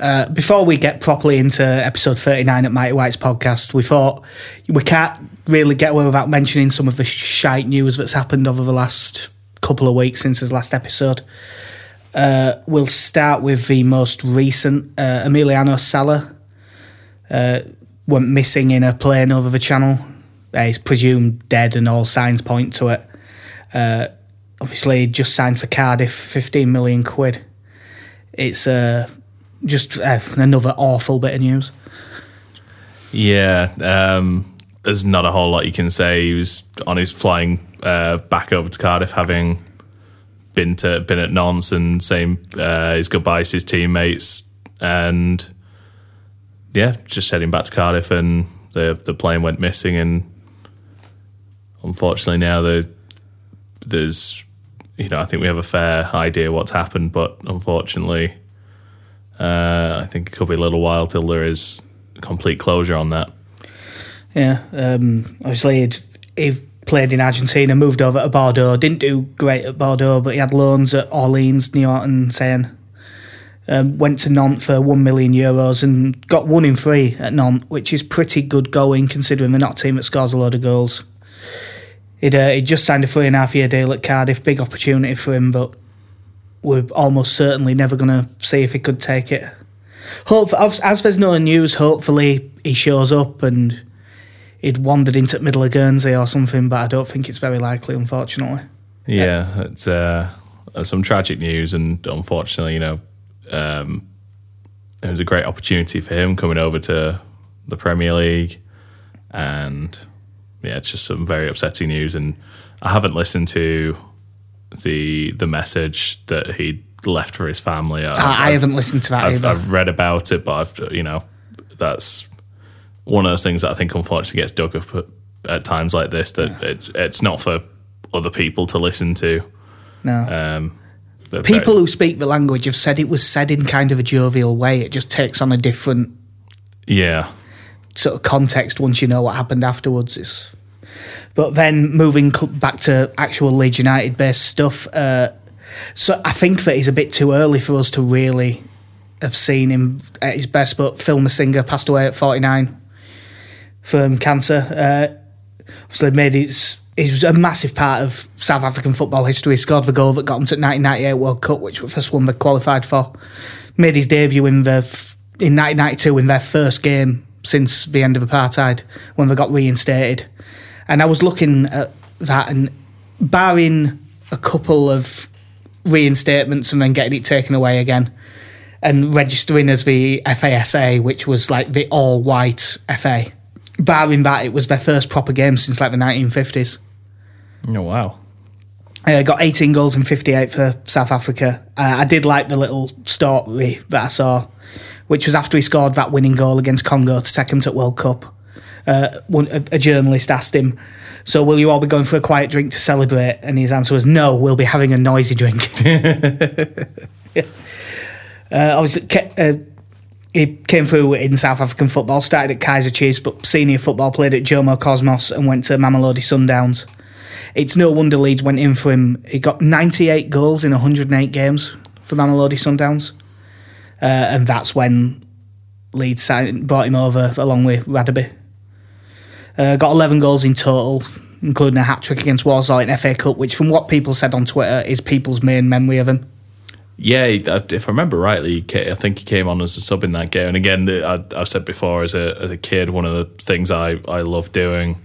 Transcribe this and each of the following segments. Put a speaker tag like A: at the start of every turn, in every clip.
A: Uh, before we get properly into episode 39 at Mighty White's podcast, we thought we can't really get away without mentioning some of the shite news that's happened over the last couple of weeks since his last episode. Uh, we'll start with the most recent. Uh, Emiliano Sala uh, went missing in a plane over the channel. Uh, he's presumed dead, and all signs point to it. Uh, obviously, just signed for Cardiff, 15 million quid. It's uh, just uh, another awful bit of news.
B: Yeah, um, there's not a whole lot you can say. He was on his flying uh, back over to Cardiff, having been to been at Nantes and saying uh, his goodbyes to his teammates, and yeah, just heading back to Cardiff, and the the plane went missing, and unfortunately now the there's you know I think we have a fair idea what's happened, but unfortunately, uh, I think it could be a little while till there is complete closure on that.
A: Yeah, um, obviously he played in Argentina, moved over to Bordeaux, didn't do great at Bordeaux, but he had loans at Orleans, and Seine. Um, went to Nantes for one million euros and got one in three at Nantes, which is pretty good going considering they're not a team that scores a load of goals. He'd, uh, he'd just signed a three and a half year deal at Cardiff, big opportunity for him, but we're almost certainly never going to see if he could take it. Hope as, there's no news, hopefully he shows up and he'd wandered into the middle of Guernsey or something, but I don't think it's very likely, unfortunately.
B: Yeah, it's uh, some tragic news, and unfortunately, you know, um, it was a great opportunity for him coming over to the Premier League, and yeah, it's just some very upsetting news. And I haven't listened to the the message that he left for his family. I've,
A: I, I haven't listened to that
B: I've,
A: either.
B: I've read about it, but I've you know that's one of those things that I think unfortunately gets dug up at, at times like this. That it's it's not for other people to listen to.
A: no.
B: Um,
A: People who speak the language have said it was said in kind of a jovial way. It just takes on a different
B: yeah,
A: sort of context once you know what happened afterwards. It's, but then moving cl- back to actual Leeds United based stuff. Uh, so I think that he's a bit too early for us to really have seen him at his best. But Phil Masinga passed away at 49 from cancer. Uh, obviously, made his. He was a massive part of South African football history. He scored the goal that got him to the 1998 World Cup, which was the first one they qualified for. Made his debut in the in 1992 in their first game since the end of apartheid when they got reinstated. And I was looking at that, and barring a couple of reinstatements and then getting it taken away again, and registering as the FASA, which was like the all white FA. Barring that, it was their first proper game since like the 1950s.
B: oh wow,
A: Uh, got 18 goals in 58 for South Africa. Uh, I did like the little story that I saw, which was after he scored that winning goal against Congo to take them to World Cup. Uh, one, a, a journalist asked him, "So will you all be going for a quiet drink to celebrate?" And his answer was, "No, we'll be having a noisy drink." uh, obviously, ca- uh, he came through in South African football, started at Kaiser Chiefs, but senior football played at Jomo Cosmos and went to Mamelodi Sundowns. It's no wonder Leeds went in for him. He got 98 goals in 108 games for Mamelodi Sundowns. Uh, and that's when Leeds signed, brought him over along with Radebe. Uh, got 11 goals in total, including a hat trick against Walsall in FA Cup, which, from what people said on Twitter, is people's main memory of him.
B: yeah. If I remember rightly, I think he came on as a sub in that game. And again, I've said before, as a as a kid, one of the things I I love doing,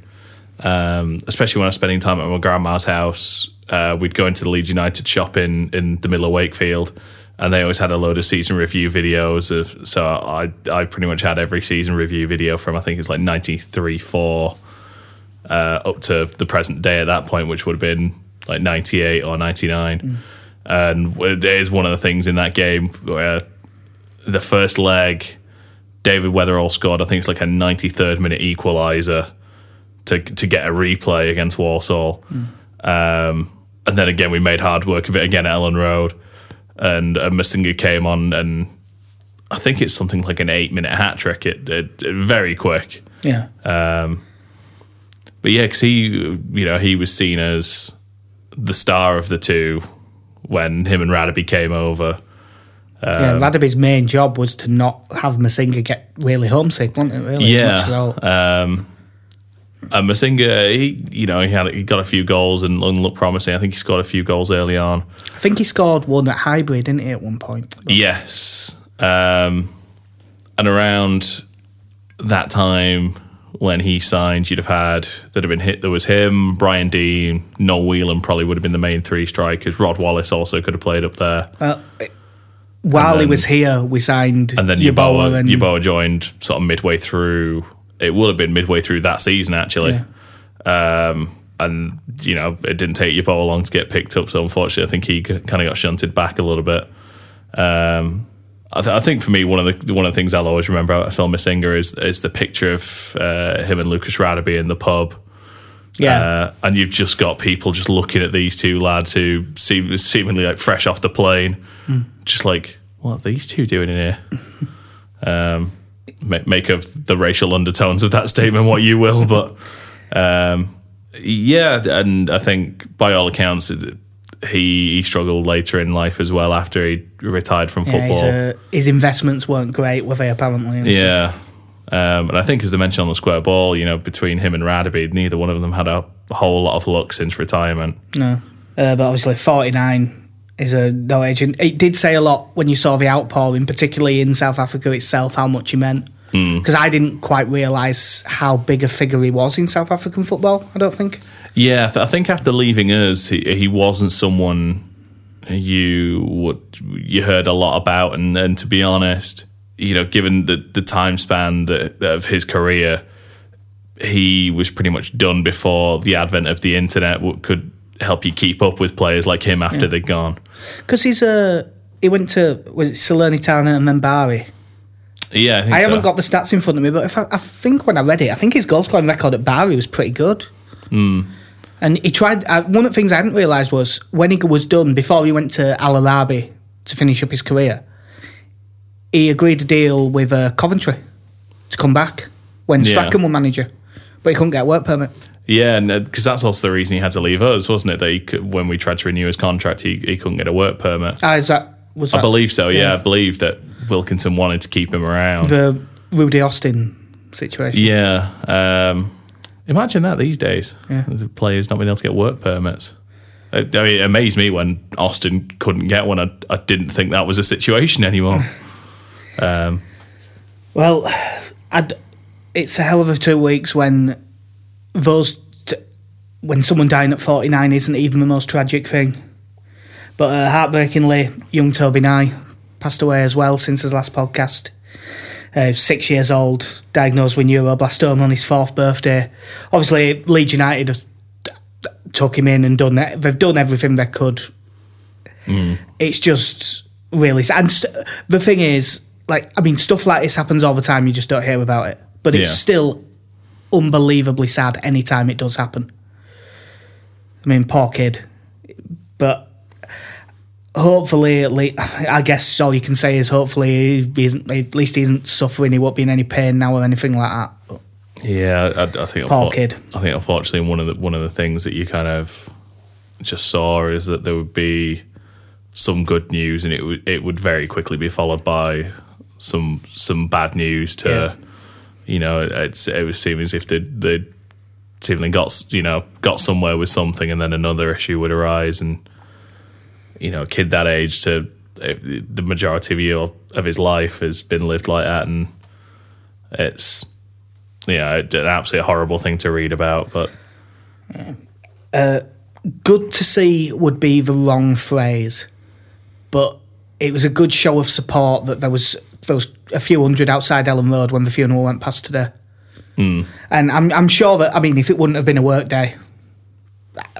B: um, especially when I was spending time at my grandma's house, uh, we'd go into the Leeds United shop in in the middle of Wakefield. And they always had a load of season review videos of so I I pretty much had every season review video from I think it's like ninety three four uh, up to the present day at that point, which would have been like 98 or 99. And it is one of the things in that game where the first leg, David Weatherall scored, I think it's like a 93rd minute equaliser to, to get a replay against Walsall. Um, and then again, we made hard work of it again at Elland Road. And Masinga came on, and I think it's something like an eight minute hat trick. It, it, it very quick.
A: Yeah.
B: But yeah, because he, you know, he was seen as the star of the two when him and Radebe came over,
A: yeah, Radebe's main job was to not have Masinga get really homesick, wasn't it? Really, as much as all.
B: Yeah. Um, and Masinga, he you know he had he got a few goals and, looked promising. I think he scored a few goals early on.
A: I think he scored one at Highbury, didn't he, at one point?
B: Yes. Um, and around that time when he signed, you'd have had that have been hit. There was him, Brian Deane, Noel Whelan probably would have been the main three strikers. Rod Wallace also could have played up there.
A: Uh, while
B: And
A: he was here, we signed
B: and then
A: Yeboah
B: Yeboah,
A: and
B: Yeboah joined sort of midway through. It would have been midway through that season actually. Um, and you know it didn't take Yeboah long to get picked up. So unfortunately, I think he kind of got shunted back a little bit. Um, I, th- I think for me, one of the one of the things I'll always remember about Phil Masinga is is the picture of uh, him and Lucas Radebe in the pub.
A: yeah,
B: Uh, and you've just got people just looking at these two lads who seem seemingly like fresh off the plane, just like, what are these two doing in here? um, make of the racial undertones of that statement what you will, but um, yeah, and I think by all accounts, it, he, he struggled later in life as well after he retired from football.
A: His, uh, his investments weren't great, were they? Apparently.
B: Yeah. Um, and I think, as they mentioned on the square ball, you know, between him and Radebe, neither one of them had a whole lot of luck since retirement.
A: No, uh, but obviously forty nine is a no age, and it did say a lot when you saw the outpouring, particularly in South Africa itself, how much he meant.
B: Mm.
A: Because I didn't quite realise how big a figure he was in South African football. I don't think.
B: Yeah, I, think after leaving us, he, he wasn't someone you would you heard a lot about, and, and to be honest, you know, given the the time span that, of his career, he was pretty much done before the advent of the internet could help you keep up with players like him after they'd gone.
A: Because he's a he went to was it Salernitana and then Bari.
B: Yeah, I, think
A: I haven't
B: so.
A: got the stats in front of me, but if I, I think when I read it, I think his goal scoring record at Bari was pretty good.
B: Hmm.
A: And he tried. Uh, one of the things I hadn't realised was when he was done before he went to Al Arabi to finish up his career, he agreed a deal with uh, Coventry to come back when
B: Yeah.
A: Strachan were manager, but he couldn't get a work permit.
B: Yeah, because that's also the reason he had to leave us, wasn't it? That he could, when we tried to renew his contract, he, he couldn't get a work permit.
A: Ah, is that was that
B: I believe so. Yeah.
A: yeah.
B: I believe that Wilkinson wanted to keep him around.
A: the Rudy Austin situation?
B: yeah. Um, imagine that these days.
A: Yeah.
B: The players not being able to get work permits. I, I mean, it amazed me when Austin couldn't get one. I, I didn't think that was a situation anymore. um,
A: Well, I'd, it's a hell of a two weeks when those t- when someone dying at forty nine isn't even the most tragic thing. But uh, heartbreakingly, young Toby Nye passed away as well since his last podcast. Uh, six years old, diagnosed with neuroblastoma on his fourth birthday. Obviously, Leeds United have took him in and done it. They've done everything they could. It's just really sad. And st- the thing is, like, I mean, stuff like this happens all the time. You just don't hear about it, but it's
B: Yeah.
A: still unbelievably sad anytime it does happen. I mean, poor kid, but hopefully, at least, I guess all you can say is hopefully he isn't. At least he isn't suffering. He won't be in any pain now or anything like that. But
B: yeah, I, I think
A: Poor kid.
B: I think unfortunately one of the one of the things that you kind of just saw is that there would be some good news, and it would it would very quickly be followed by some some bad news. To
A: Yeah.
B: You know, it's it would seem as if they they seemingly got you know got somewhere with something, and then another issue would arise, and you know, a kid that age to the majority of your of his life has been lived like that, and it's yeah, it's an absolutely horrible thing to read about, but uh,
A: good to see would be the wrong phrase, but it was a good show of support that there was there was a few hundred outside Elland Road when the funeral went past today. And I'm I'm sure that I mean if it wouldn't have been a work day,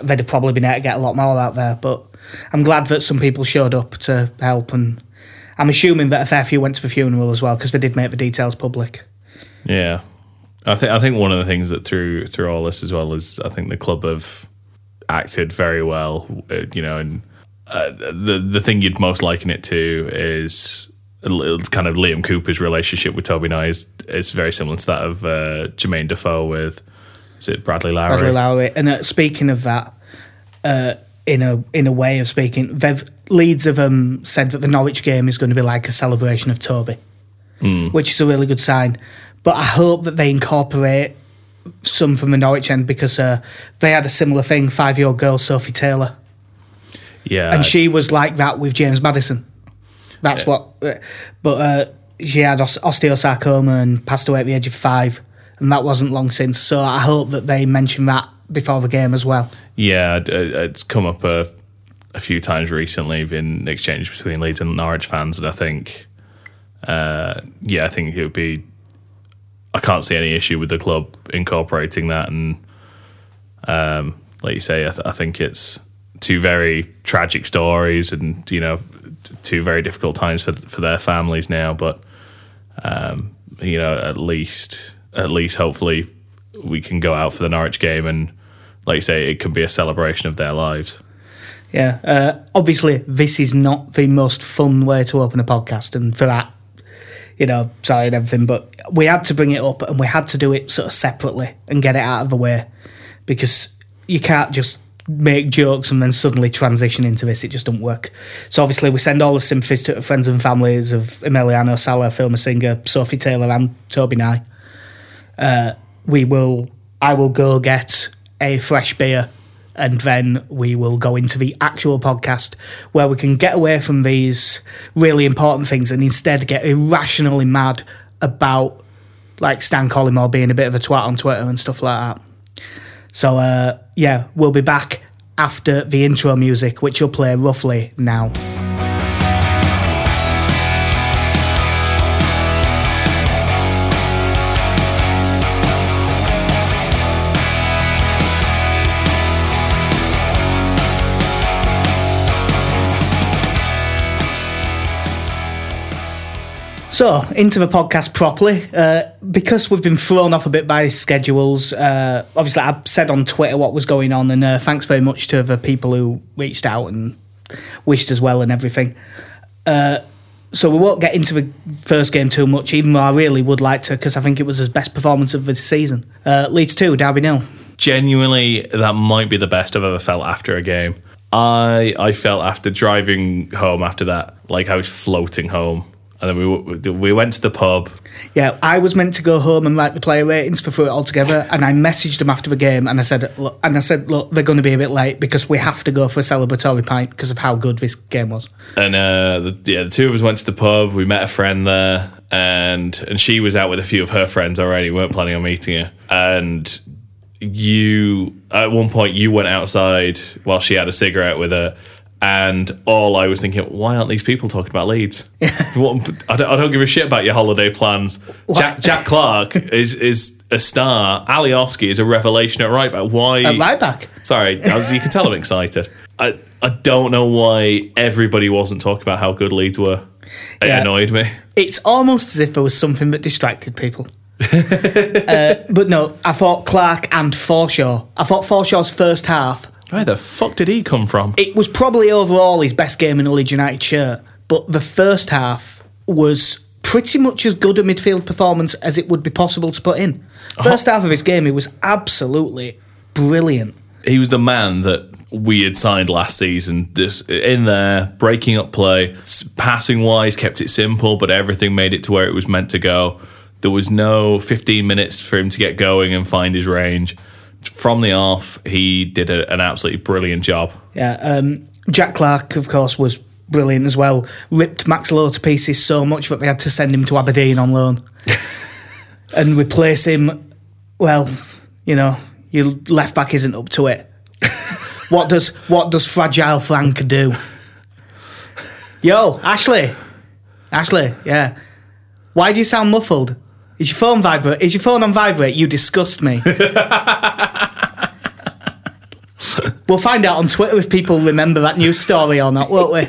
A: they'd have probably been able to get a lot more out there. But I'm glad that some people showed up to help, and I'm assuming that a fair few went to the funeral as well because they did make the details public.
B: yeah, I think I think one of the things that through through all this as well is I think the club have acted very well, uh, you know, and uh, the the thing you'd most liken it to is little- kind of Liam Cooper's relationship with Toby Nye is, is very similar to that of uh, Jermaine Defoe with is it Bradley Lowery?
A: Bradley Lowery. And uh, speaking of that, uh, in a in a way of speaking. They've Leeds have um, said that the Norwich game is going to be like a celebration of Toby, which is a really good sign. But I hope that they incorporate some from the Norwich end because uh, they had a similar thing. Five year old girl Sophie Taylor,
B: Yeah,
A: and she was like that with James Maddison. That's what. Uh, but uh, she had osteosarcoma and passed away at the age of five, and that wasn't long since. So I hope that they mention that before the game as well.
B: Yeah, it's come up a, a few times recently in exchange between Leeds and Norwich fans, and I think, uh, yeah, I think it would be. I can't see any issue with the club incorporating that, and um, like you say, I, th- I think it's two very tragic stories, and you know, two very difficult times for for their families now. But um, you know, at least, at least, hopefully, we can go out for the Norwich game and like you say, it can be a celebration of their lives.
A: Yeah. Uh, obviously, this is not the most fun way to open a podcast, and for that, you know, sorry and everything, but we had to bring it up and we had to do it sort of separately and get it out of the way because you can't just make jokes and then suddenly transition into this. It just doesn't work. So obviously, we send all the sympathies to friends and families of Emiliano Sala, Phil Masinga, Sophie Taylor, and Toby Nye. Uh, we will. I will go get a fresh beer and then we will go into the actual podcast where we can get away from these really important things and instead get irrationally mad about like Stan Collymore being a bit of a twat on Twitter and stuff like that. So uh, yeah, we'll be back after the intro music, which will play roughly now. So, into the podcast properly. Uh, because we've been thrown off a bit by schedules, uh, obviously, I said on Twitter what was going on, and uh, thanks very much to the people who reached out and wished as well and everything. Uh, so, we won't get into the first game too much, even though I really would like to, because I think it was his best performance of the season. Uh, Leeds 2, Derby nil.
B: Genuinely, that might be the best I've ever felt after a game. I I felt after driving home after that like I was floating home, and then we we went to the pub.
A: Yeah, I was meant to go home and write the player ratings for through it all together, and I messaged them after the game, and I said, look, and I said, look, they're going to be a bit late because we have to go for a celebratory pint because of how good this game was.
B: And uh, the, yeah, the two of us went to the pub. We met a friend there, and and she was out with a few of her friends already. Weren't planning on meeting her. And you, at one point, you went outside while she had a cigarette with her. And all I was thinking, why aren't these people talking about Leeds? What- I, don't, I don't give a shit about your holiday plans. Jack, Jack Clarke is is a star. Alioski is a revelation at right back. Why?
A: Uh, right back.
B: Sorry, was, you can tell I'm excited. I, I don't know why everybody wasn't talking about how good Leeds were. It
A: Yeah.
B: annoyed me.
A: It's almost as if there was something that distracted people. uh, but no, I thought Clarke and Forshaw. I thought Forshaw's first half.
B: Where the fuck did he come from?
A: It was probably overall his best game in a Leeds United shirt, but the first half was pretty much as good a midfield performance as it would be possible to put in. First half of his game, he was absolutely brilliant.
B: He was the man that we had signed last season. Just in there, breaking up play, passing wise, kept it simple, but everything made it to where it was meant to go. There was no 15 minutes for him to get going and find his range. From the off, he did a, an absolutely brilliant job.
A: Yeah, um, Jack Clarke, of course, was brilliant as well. Ripped Max Lowe to pieces so much that they had to send him to Aberdeen on loan and replace him. Well, you know, your left back isn't up to it. what does what does fragile Frank do? Yo, Ashley, Ashley, yeah. Why do you sound muffled? Is your phone vibrate? Is your phone on vibrate? You disgust me. We'll find out on Twitter if people remember that news story or not, won't we?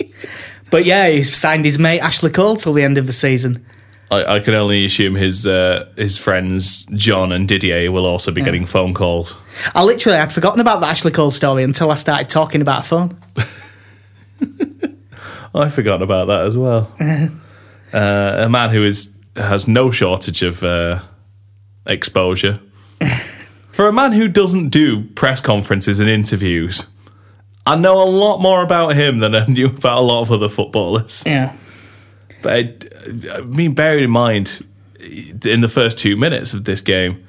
A: but yeah, he's signed his mate Ashley Cole till the end of the season.
B: I, I can only assume his uh, his friends John and Didier will also be getting phone calls.
A: I literally had forgotten about the Ashley Cole story until I started talking about a phone.
B: I forgot about that as well. uh, a man who is has no shortage of uh, exposure. For a man who doesn't do press conferences and interviews, I know a lot more about him than I knew about a lot of other footballers.
A: Yeah.
B: But I, I mean, bearing in mind, in the first two minutes of this game,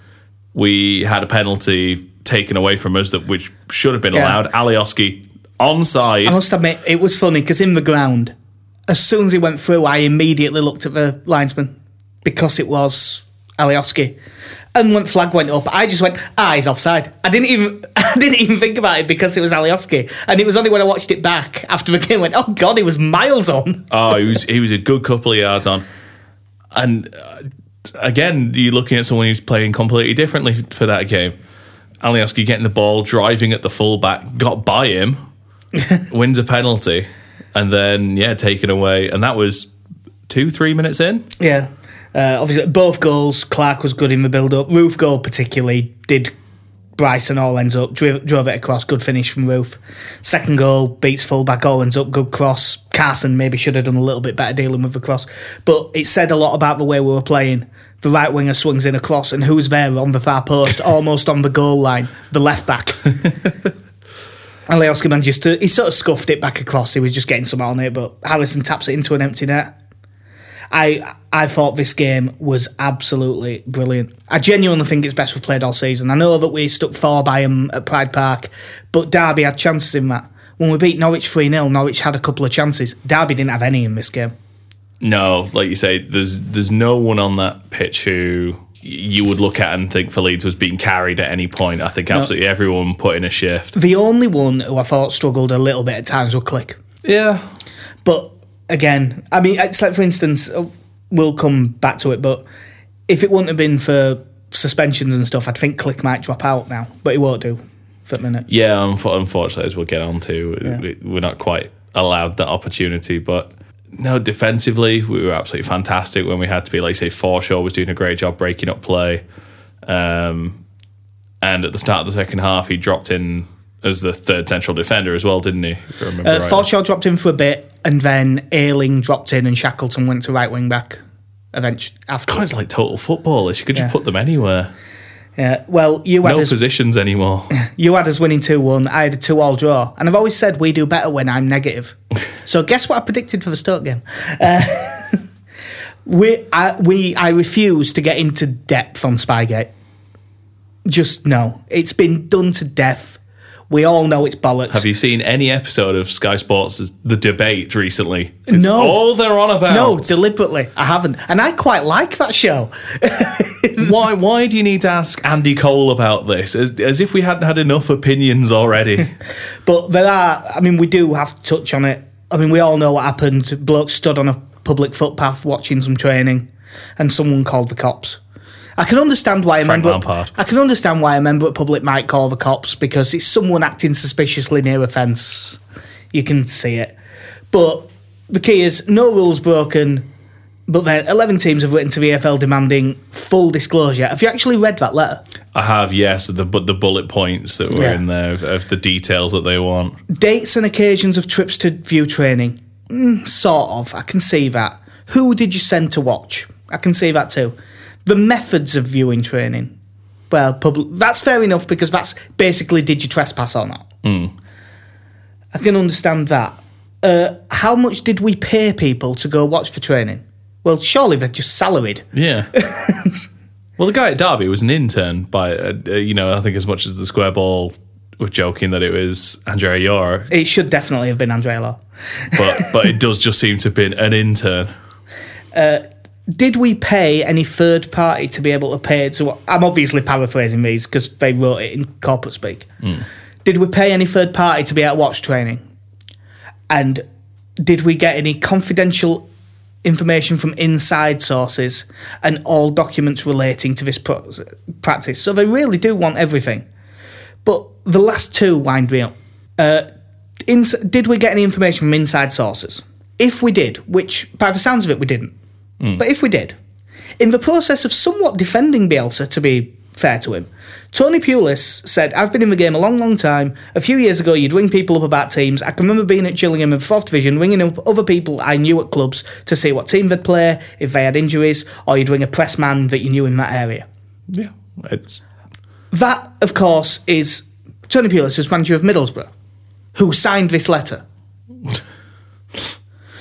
B: we had a penalty taken away from us that which should have been
A: Yeah.
B: allowed. Alioski onside.
A: I must admit, it was funny because in the ground, as soon as he went through, I immediately looked at the linesman because it was Alioski. And when flag went up, I just went, ah, he's offside. I didn't even, I didn't even think about it because it was Alioski. And it was only when I watched it back after the game, went, oh god, he was miles on.
B: Oh, he was he was a good couple of yards on, and uh, again, you're looking at someone who's playing completely differently for that game. Alioski getting the ball, driving at the fullback, got by him, wins a penalty, and then yeah, taken away, and that was two three minutes in.
A: Yeah. Uh, obviously, both goals, Clarke was good in the build up. Roofe goal, particularly, did Bryson all ends up, drove, drove it across, good finish from Roofe. Second goal, beats fullback, all ends up, good cross. Carson maybe should have done a little bit better dealing with the cross. But it said a lot about the way we were playing. The right winger swings in a cross, and who's there on the far post, almost on the goal line? The left back. And Alioski to, he sort of scuffed it back across. He was just getting some on it, but Harrison taps it into an empty net. I I thought this game was absolutely brilliant. I genuinely think it's best we've played all season. I know that we stuck four by them at Pride Park, but Derby had chances in that. When we beat Norwich 3 0, Norwich had a couple of chances. Derby didn't have any in this game.
B: No, like you say, there's there's no one on that pitch who you would look at and think for Leeds was being carried at any point. I think absolutely everyone put in a shift.
A: The only one who I thought struggled a little bit at times was Klich.
B: Yeah,
A: But again, I mean, it's like, for instance, uh, we'll come back to it, but if it wouldn't have been for suspensions and stuff, I'd think Klich might drop out now, but he won't do for a minute.
B: yeah. Unfortunately, as we'll get on to, we- we're not quite allowed that opportunity. But no, defensively, we were absolutely fantastic when we had to be. Like say, Forshaw was doing a great job breaking up play, um, and at the start of the second half, he dropped in as the third central defender as well, didn't he? If
A: Uh,
B: right.
A: Forshaw dropped in for a bit, and then Ayling dropped in, and Shackleton went to right wing back. Eventually, after
B: God, it's like total footballers. You could just
A: Yeah.
B: put them anywhere.
A: yeah. Well, you had
B: No
A: us,
B: positions anymore.
A: you had us winning two one. I had a two all draw, and I've always said we do better when I'm negative. so guess what I predicted for the Stoke game? Uh, we I, we I refuse to get into depth on Spygate. Just no, it's been done to death. We all know it's bollocks.
B: Have you seen any episode of Sky Sports' The Debate recently? It's
A: No.
B: all they're on about.
A: no, deliberately, I haven't, and I quite like that show.
B: why? Why do you need to ask Andy Cole about this? As, as if we hadn't had enough opinions already.
A: But there are, I mean, we do have to touch on it. I mean, we all know what happened. Bloke stood on a public footpath watching some training, and someone called the cops. I can understand why a
B: Frank
A: member.
B: Lampard.
A: I can understand why a member at public might call the cops because it's someone acting suspiciously near a fence. You can see it, but the key is no rules broken. But then eleven teams have written to the EFL demanding full disclosure. Have you actually read that letter?
B: I have, yes, the but the bullet points that were
A: Yeah.
B: in there of, of the details that they want.
A: Dates and occasions of trips to view training. Mm, sort of. I can see that. Who did you send to watch? I can see that too. The methods of viewing training. Well, public, that's fair enough because that's basically did you trespass or not? I can understand that. Uh, how much did we pay people to go watch for training? Well, surely they're just salaried.
B: Yeah. well, the guy at Derby was an intern by, uh, uh, you know, I think as much as the square ball were joking that it was Andrea Yora,
A: It should definitely have been Andrea Law.
B: but but it does just seem to have been an intern.
A: Did we pay any third party to be able to pay to I'm obviously paraphrasing these because they wrote it in corporate speak. Did we pay any third party to be at watch training? And did we get any confidential information from inside sources and all documents relating to this pro- practice? So they really do want everything. But the last two wind me up. Uh, ins- did we get any information from inside sources? If we did, which by the sounds of it we didn't, Mm. but if we did, in the process of somewhat defending Bielsa, to be fair to him, Tony Pulis said, I've been in the game a long, long time. A few years ago, you'd ring people up about teams. I can remember being at Gillingham in the 4th Division, ringing up other people I knew at clubs to see what team they'd play, if they had injuries, or you'd ring a press man that you knew in that area.
B: Yeah. It's
A: That, of course, is Tony Pulis, who's manager of Middlesbrough. who signed this letter.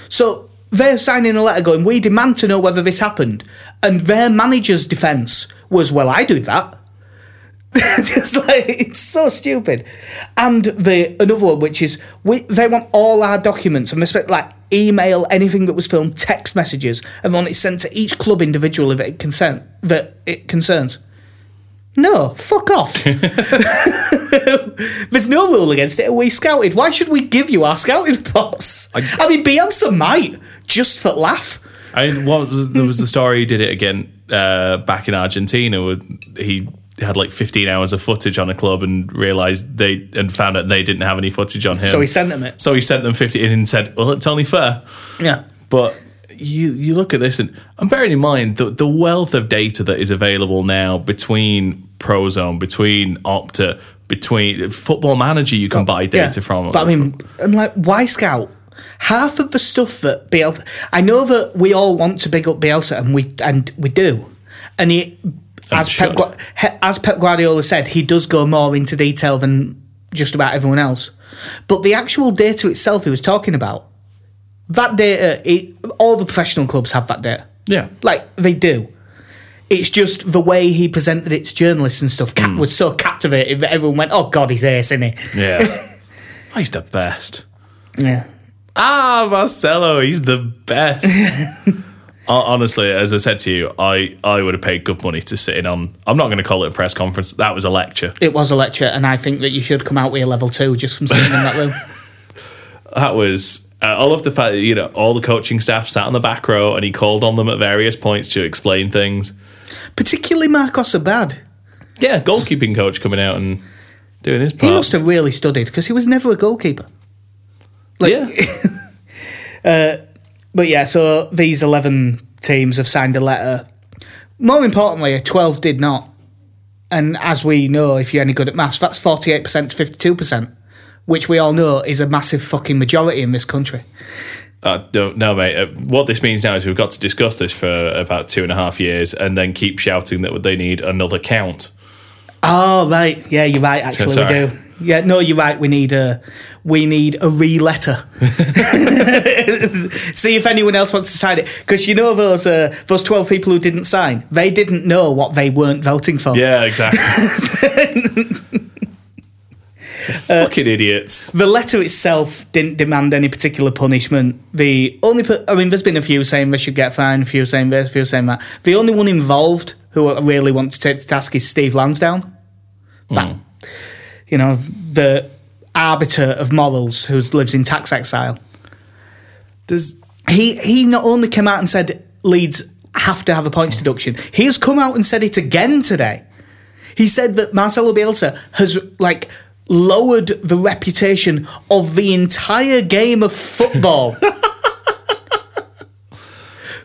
A: so they're signing a letter going, We demand to know whether this happened. And their manager's defence was, Well, I did that. Just like it's so stupid. And the another one which is we they want all our documents and respect like email, anything that was filmed, text messages, and want it sent to each club individually that it concern that it concerns. No, fuck off. There's no rule against it. We scouted. Why should we give you our scouting reports? I, I mean, Bielsa might just for laugh.
B: I mean, what there was the story he did it again uh, back in Argentina. Where he had like 15 hours of footage on a club and realized they and found out they didn't have any footage on him.
A: So he sent them it.
B: So he sent them 50 and said, "Well, it's only fair."
A: Yeah.
B: But you you look at this and I'm bearing in mind the the wealth of data that is available now between Prozone, between Opta, between Football Manager, you can buy data
A: Yeah.
B: from.
A: But I mean, and like, why scout? Half of the stuff that Bielsa, I know that we all want to big up Bielsa, and we and we do, and he, as Pep,
B: should.
A: Gua- he- as Pep Guardiola said, he does go more into detail than just about everyone else. But the actual data itself, he was talking about, that data, it, all the professional clubs have that data.
B: yeah,
A: Like they do. It's just the way he presented it to journalists and stuff ca- was so captivating that everyone went, "Oh God, he's ace, isn't he?"
B: yeah. Oh, he's the best.
A: Yeah.
B: Ah, Marcelo, he's the best. Honestly, as I said to you, I, I would have paid good money to sit in on. I'm not going to call it a press conference. That was a lecture.
A: It was a lecture, and I think that you should come out with a level two just from sitting in that room.
B: That was. Uh, I love the fact that you know all the coaching staff sat on the back row and he called on them at various points to explain things.
A: Particularly Marcos Abad.
B: Yeah, goalkeeping coach coming out and doing his part.
A: He must have really studied because he was never a goalkeeper. Like,
B: yeah,
A: But yeah, so these 11 teams have signed a letter. More importantly, 12 did not. And as we know, if you're any good at maths, that's 48% to 52%, which we all know is a massive fucking majority in this country.
B: I don't know, mate. Uh, what this means now is we've got to discuss this for about two and a half years and then keep shouting that they need another count.
A: Oh right, yeah, you're right. Actually,
B: Sorry.
A: we do. Yeah, no, you're right. We need a we need a re-letter. See if anyone else wants to sign it, because you know those uh, those twelve people who didn't sign, they didn't know what they weren't voting for.
B: Yeah, exactly. Uh, Fucking idiots.
A: The letter itself didn't demand any particular punishment. The only, pu- I mean, there's been a few saying they should get fined, a few saying this, a few saying that. The only one involved who I really want to take to task is Steve Lansdown. That, hmm. you know, the arbiter of morals who lives in tax exile.
B: Does
A: He he not only came out and said Leeds have to have a points deduction, he has come out and said it again today. He said that Marcelo Bielsa has like lowered the reputation of the entire game of football.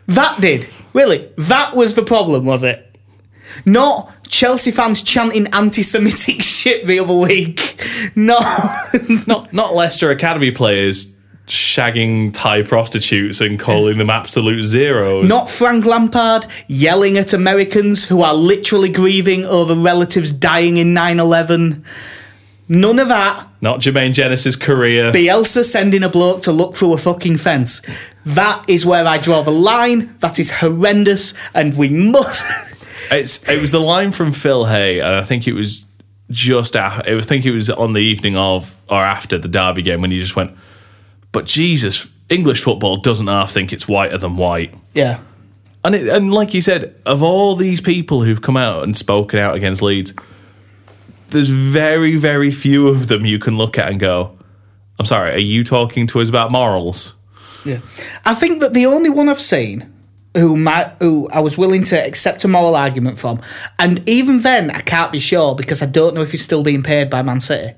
A: that did. Really, that was the problem, was it? Not Chelsea fans chanting anti-Semitic shit the other week. No,
B: not not Leicester Academy players shagging Thai prostitutes and calling them absolute zeros?
A: Not Frank Lampard yelling at Americans who are literally grieving over relatives dying in 9 11. None of that.
B: not Jermaine Jenas' career.
A: Bielsa sending a bloke to look through a fucking fence. That is where I draw the line. That is horrendous, and we must.
B: It's it was the line from Phil Hay, and I think it was just after. I think it was on the evening of or after the Derby game when he just went. But Jesus, English football doesn't half think it's whiter than white.
A: yeah.
B: And it, and like you said, of all these people who've come out and spoken out against Leeds, there's very very few of them you can look at and go, "I'm sorry, are you talking to us about morals?"
A: Yeah. I think that the only one I've seen who might, who I was willing to accept a moral argument from, and even then I can't be sure because I don't know if he's still being paid by Man City.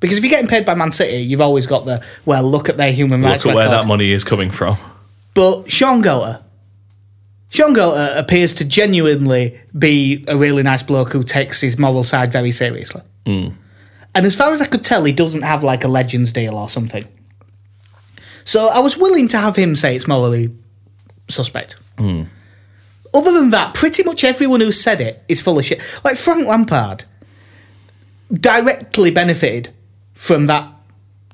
A: Because if you're getting paid by Man City, you've always got the well, look at their human rights
B: Look at where that money is coming from.
A: But Shaun Goater, Shaun Goater uh, appears to genuinely be a really nice bloke who takes his moral side very seriously. Hmm. And as far as I could tell, he doesn't have like a Legends deal or something. So I was willing to have him say it's morally suspect. Hmm. Other than that, pretty much everyone who said it is full of shit. Like Frank Lampard directly benefited from that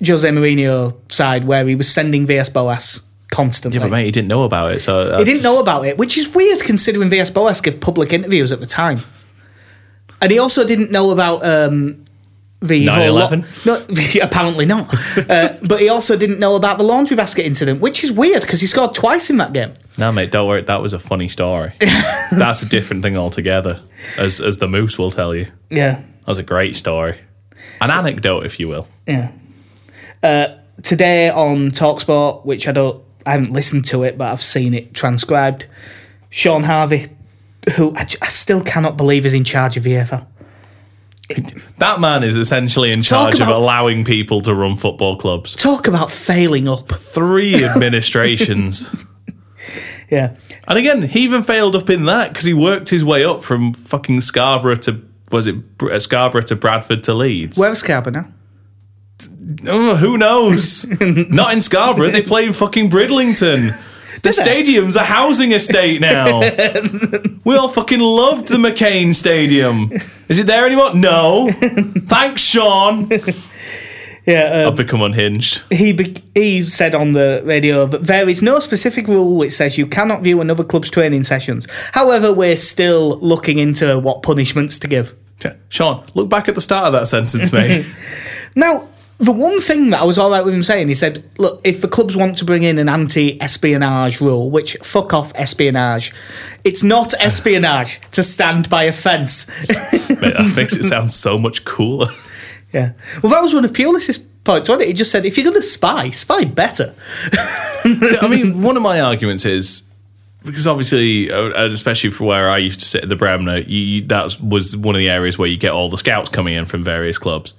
A: Jose Mourinho side where he was sending Villas-Boas constantly.
B: Yeah, but mate, he didn't know about it. So
A: he didn't know about it, which is weird considering Villas-Boas gave public interviews at the time. And he also didn't know about um, the whole lo-
B: 9/11?
A: No, apparently not. uh, but he also didn't know about the laundry basket incident, which is weird because he scored twice in that game.
B: No, mate, don't worry. That was a funny story. That's a different thing altogether, as as the moose will tell you.
A: Yeah,
B: That was a great story, an anecdote, if you will.
A: yeah. Uh, today on Talksport, which I don't, I haven't listened to it, but I've seen it transcribed. Shaun Harvey, who I still cannot believe is in charge of EFL.
B: That man is essentially in charge
A: about-
B: of allowing people to run football clubs.
A: Talk about failing up.
B: Three administrations.
A: Yeah.
B: And again, he even failed up in that because he worked his way up from fucking Scarborough to was it uh, Scarborough to Bradford to Leeds.
A: Where's Scarborough now?
B: Oh, who knows? Not in Scarborough. They play in fucking Bridlington. The stadium's a housing estate now. we all fucking loved the McCain Stadium. Is it there anymore? No. Thanks, Shaun.
A: Yeah, um,
B: I've become unhinged.
A: he be- he said on the radio that there is no specific rule which says you cannot view another club's training sessions. However, we're still looking into what punishments to give.
B: Shaun, look back at the start of that sentence, mate.
A: Now, the one thing that I was all right with him saying, he said, look, if the clubs want to bring in an anti espionage rule, which fuck off espionage, it's not espionage to stand by a fence.
B: that makes it sound so much cooler.
A: yeah. Well, that was one of Pulis's points, wasn't it? He just said, if you're going to spy, spy better.
B: I mean, one of my arguments is because obviously, uh, especially for where I used to sit at the Bremner, you, that was one of the areas where you get all the scouts coming in from various clubs.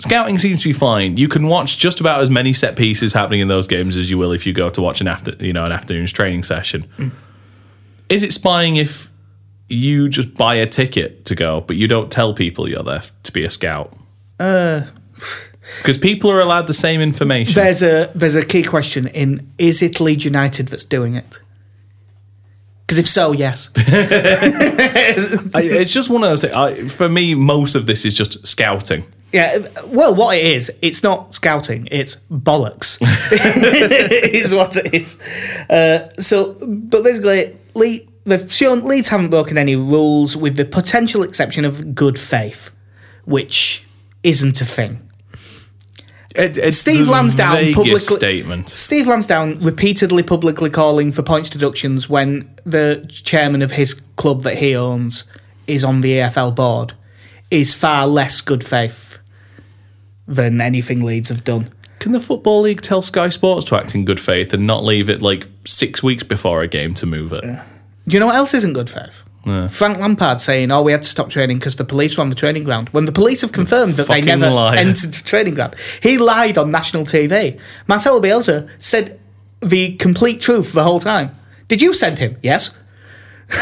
B: Scouting seems to be fine. You can watch just about as many set pieces happening in those games as you will if you go to watch an after, you know, an afternoon's training session. Mm. Is it spying if you just buy a ticket to go, but you don't tell people you're there to be a scout? Uh, because people are allowed the same information.
A: There's a there's a key question in is it Leeds United that's doing it? Because if so, yes.
B: I, it's just one of those things. I, for me, most of this is just scouting.
A: Yeah, well, what it is, it's not scouting, it's bollocks. is what it is. Uh, so, but basically, Le- they've shown Leeds haven't broken any rules with the potential exception of good faith, which isn't a thing.
B: It, it's
A: Steve
B: Lansdown
A: publicly-
B: statement.
A: Steve Lansdown repeatedly publicly calling for points deductions when the chairman of his club that he owns is on the EFL board is far less good faith than anything Leeds have done.
B: Can the football league tell Sky Sports to act in good faith and not leave it like six weeks before a game to move it?
A: Do you know what else isn't good faith? Frank Lampard saying, "Oh, we had to stop training because the police were on the training ground." When the police have confirmed that they never
B: liar.
A: entered the training ground, he lied on national TV. Marcelo Bielsa said the complete truth the whole time. Did you send him? Yes.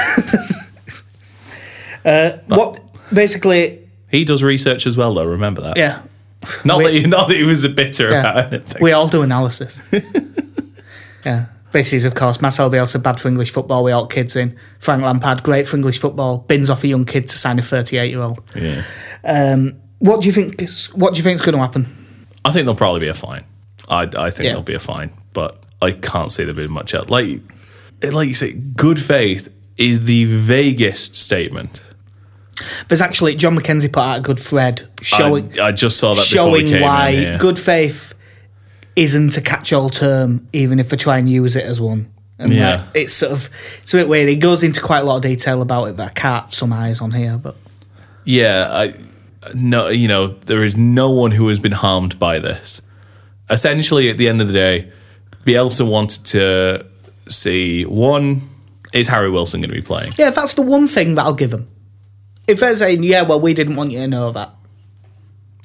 A: uh, what? Basically,
B: He does research as well, though. Remember that.
A: yeah.
B: Not
A: We-
B: that he, not that he was a bitter
A: Yeah.
B: about anything.
A: We all do analysis. yeah. This is, of course, Marcel Bielsa, bad for English football, we all kids in. Frank Lampard, great for English football, bins off a young kid to sign a 38 year old.
B: yeah.
A: Um, what do you think? is- What do you think is going to happen?
B: I think there'll probably be a fine. I, I think
A: Yeah.
B: there'll be a fine, but I can't see there being much else. Like, like you say, good faith is the vaguest statement.
A: There's actually John McKenzie put out a good thread showing
B: I, I just saw that
A: showing why
B: in here.
A: good faith isn't a catch-all term, even if they try and use it as one. And
B: Yeah.
A: like, it's sort of it's a bit weird. He goes into quite a lot of detail about it that I can't summarize on here, but
B: Yeah, I no, you know, there is no one who has been harmed by this. Essentially, at the end of the day, Bielsa wanted to see one is Harry Wilson going to be playing,
A: yeah, that's the one thing that I'll give him. If they're saying, "Yeah, well, we didn't want you to know that,"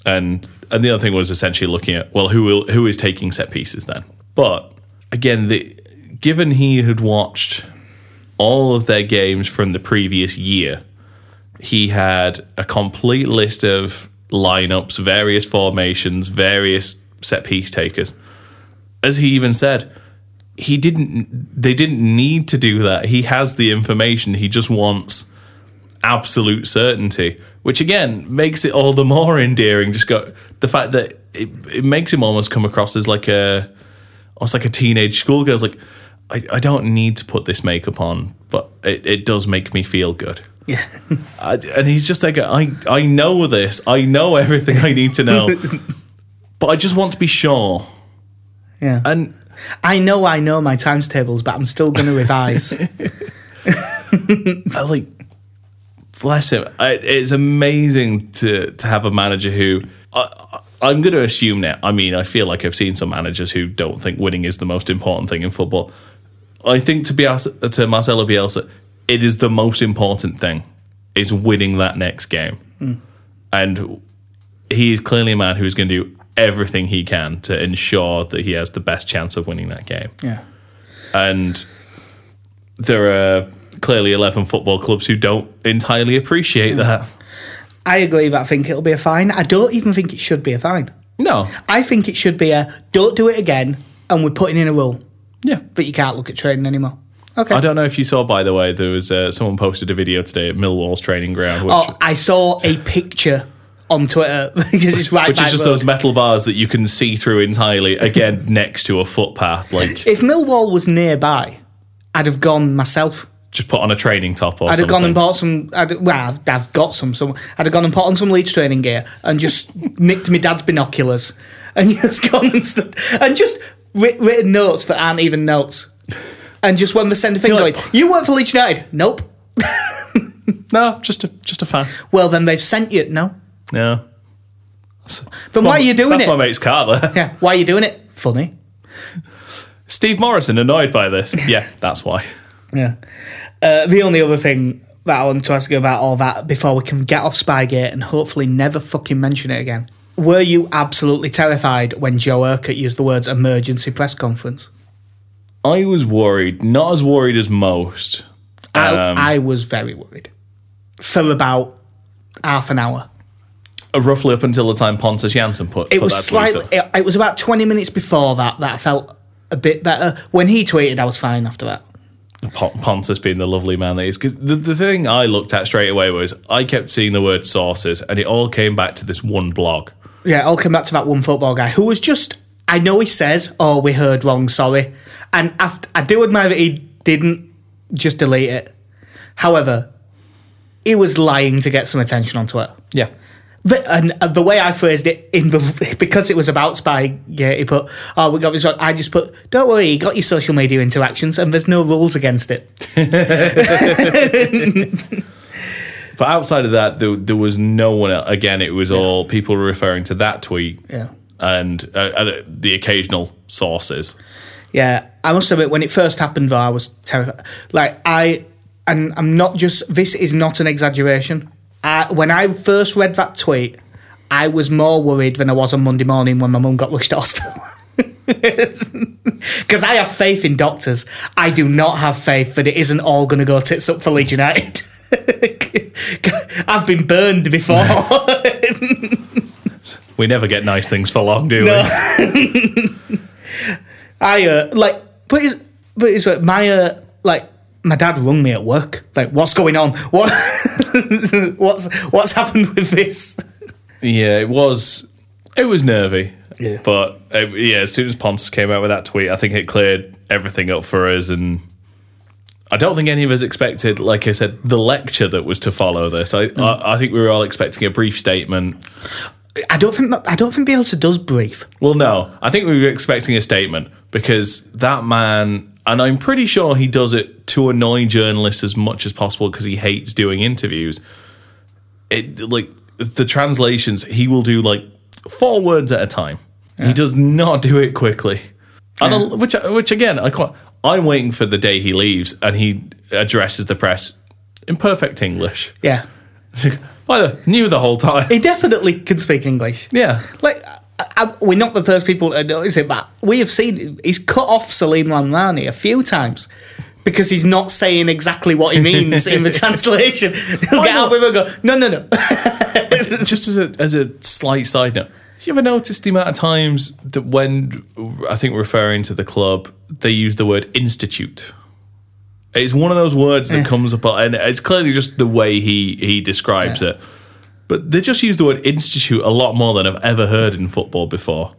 B: and and the other thing was essentially looking at well, who will who is taking set pieces then? But again, the given he had watched all of their games from the previous year, he had a complete list of lineups, various formations, various set piece takers. As he even said, he didn't they didn't need to do that. He has the information. He just wants absolute certainty, which again makes it all the more endearing. Just go the fact that it, it makes him almost come across as like a almost like a teenage schoolgirl. It's like I, I don't need to put this makeup on, but it, it does make me feel good.
A: Yeah.
B: I, and he's just like, I, I know this. I know everything I need to know. but I just want to be sure.
A: Yeah.
B: And
A: I know I know my times tables, but I'm still going to revise.
B: I like, bless him. I, it's amazing to, to have a manager who. I, I'm going to assume now. I mean, I feel like I've seen some managers who don't think winning is the most important thing in football. I think to be asked, to Marcelo Bielsa, it is the most important thing is winning that next game, hmm. and he is clearly a man who is going to do everything he can to ensure that he has the best chance of winning that game.
A: yeah.
B: And there are clearly 11 football clubs who don't entirely appreciate that.
A: I agree that I think it'll be a fine. I don't even think it should be a fine.
B: No,
A: I think it should be a don't do it again, and we're putting in a rule
B: yeah.
A: But you can't look at training anymore. Okay.
B: I don't know if you saw, by the way, there was uh, someone posted a video today at Millwall's training ground, which,
A: Oh, I saw a picture on Twitter because it's right
B: which is just
A: road.
B: those metal bars that you can see through entirely, again, next to a footpath. Like,
A: If Millwall was nearby, I'd have gone myself.
B: Just put on a training top or
A: I'd have gone and bought some. I'd, well, I've, I've got some. Some. I'd have gone and put on some Leeds training gear and just nicked my dad's binoculars and just gone and stood and just writ, written notes that aren't even notes. And just when they send a thing
B: You're like-
A: going, you work for Leeds United? Nope.
B: No, just a just a fan.
A: Well, then they've sent you. No.
B: No.
A: Then why are you doing
B: That's
A: it?
B: That's my mate's car there.
A: Yeah. Why are you doing it? Funny.
B: Steve Morison annoyed by this. Yeah, that's why.
A: Yeah. Uh, the only other thing that I want to ask you about all that before we can get off Spygate and hopefully never fucking mention it again. Were you absolutely terrified when Joe Urquhart used the words emergency press conference?
B: I was worried, not as worried as most.
A: I,
B: Um,
A: I was very worried for about half an hour.
B: uh, roughly up until the time Pontus Jansson put,
A: It
B: put
A: was slightly. It, it was about twenty minutes before that that I felt a bit better. When he tweeted, I was fine after that.
B: Pon- Pontus being the lovely man that he is. 'Cause the, the thing I looked at straight away was I kept seeing the word sources, and it all came back to this one blog.
A: Yeah, I'll come back to that one football guy who was just. I know he says, "Oh, we heard wrong, sorry," and after, I do admire that he didn't just delete it. However, he was lying to get some attention on Twitter.
B: Yeah.
A: The, and uh, the way I phrased it, in the, because it was about Spygate, he put, "Oh, we got this wrong." I just put, "Don't worry, you got your social media interactions, and there's no rules against it."
B: But outside of that, there, there was no one. Else. Again, it was all people referring to that tweet
A: Yeah.
B: and uh, uh, the occasional sources.
A: Yeah, I must admit, when it first happened, though, I was terrified. Like, I, and I'm not just, this is not an exaggeration. I, when I first read that tweet, I was more worried than I was on Monday morning when my mum got rushed to hospital. Because I have faith in doctors. I do not have faith that it isn't all going to go tits up for Leeds United. I've been burned before.
B: We never get nice things for long, do we?
A: I uh, like, but it's, but it's like my uh, like my dad rung me at work. Like, what's going on? What what's what's happened with this?
B: Yeah, it was. It was nervy.
A: Yeah.
B: But uh, yeah, as soon as Pontus came out with that tweet, I think it cleared everything up for us, and I don't think any of us expected, like I said, the lecture that was to follow this. I I, I think we were all expecting a brief statement.
A: I don't think I don't think Bielsa does brief.
B: Well, no, I think we were expecting a statement because that man, and I'm pretty sure he does it to annoy journalists as much as possible because he hates doing interviews. It like the translations, he will do like four words at a time. He does not do it quickly, and which which again, I quite. I'm waiting for the day he leaves and he addresses the press in perfect English.
A: Yeah,
B: By the knew the whole time.
A: he definitely can speak English.
B: Yeah.
A: Like. I, I, we're not the first people to notice it, but we have seen he's cut off Salim Lamrani a few times because he's not saying exactly what he means in the translation. He'll get out with it and go, no, no, no.
B: just as a as a slight side note, have you ever noticed the amount of times that when I think referring to the club, they use the word institute? It's one of those words that
A: Yeah.
B: comes up, and it's clearly just the way he he describes
A: Yeah.
B: it. but they just use the word institute a lot more than I've ever heard in football before.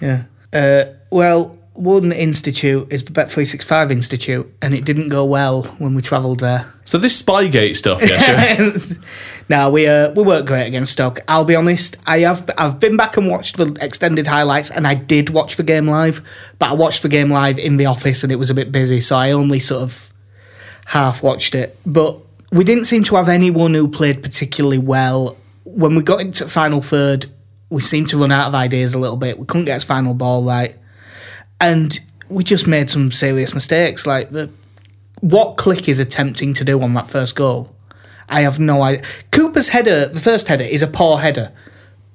A: Yeah. Uh, well, one institute is the Bet365 Institute, and it didn't go well when we travelled there.
B: So this Spygate stuff, yeah, sure.
A: no, we uh, we weren't great against Stoke. I'll be honest. I have I've been back and watched the extended highlights, and I did watch the game live, but I watched the game live in the office, and it was a bit busy, so I only sort of half watched it. But we didn't seem to have anyone who played particularly well. When we got into final third, we seemed to run out of ideas a little bit. We couldn't get his final ball right, and we just made some serious mistakes. Like the what Klich is attempting to do on that first goal, I have no idea. Cooper's header, the first header, is a poor header,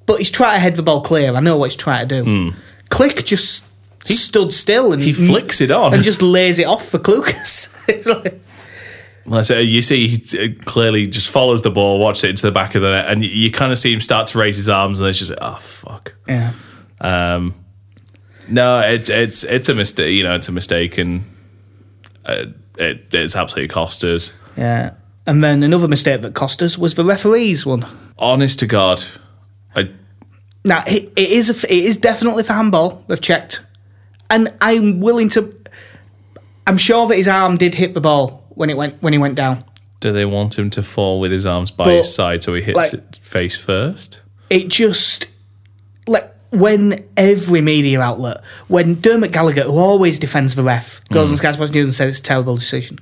A: but he's trying to head the ball clear. I know what he's trying to do.
B: Hmm.
A: Klich just he stood still and
B: he flicks it on
A: and just lays it off for Clucas. it's like,
B: Well, so you see, he uh, clearly just follows the ball, watches it into the back of the net, and you, you kind of see him start to raise his arms, and it's just, oh fuck.
A: yeah.
B: Um, no, it's it's it's a mistake. You know, it's a mistake, and uh, it, it's absolutely cost us.
A: Yeah. And then another mistake that cost us was the referees one.
B: Honest to God, I
A: Now it, it is a, it is definitely for handball. They've checked, and I'm willing to. I'm sure that his arm did hit the ball when it went when he went down.
B: do they want him to fall with his arms by
A: But,
B: his side so he hits
A: like-
B: it face first?
A: It just like when every media outlet, when Dermot Gallagher, who always defends the ref, goes on mm. Sky Sports News and says it's a terrible decision.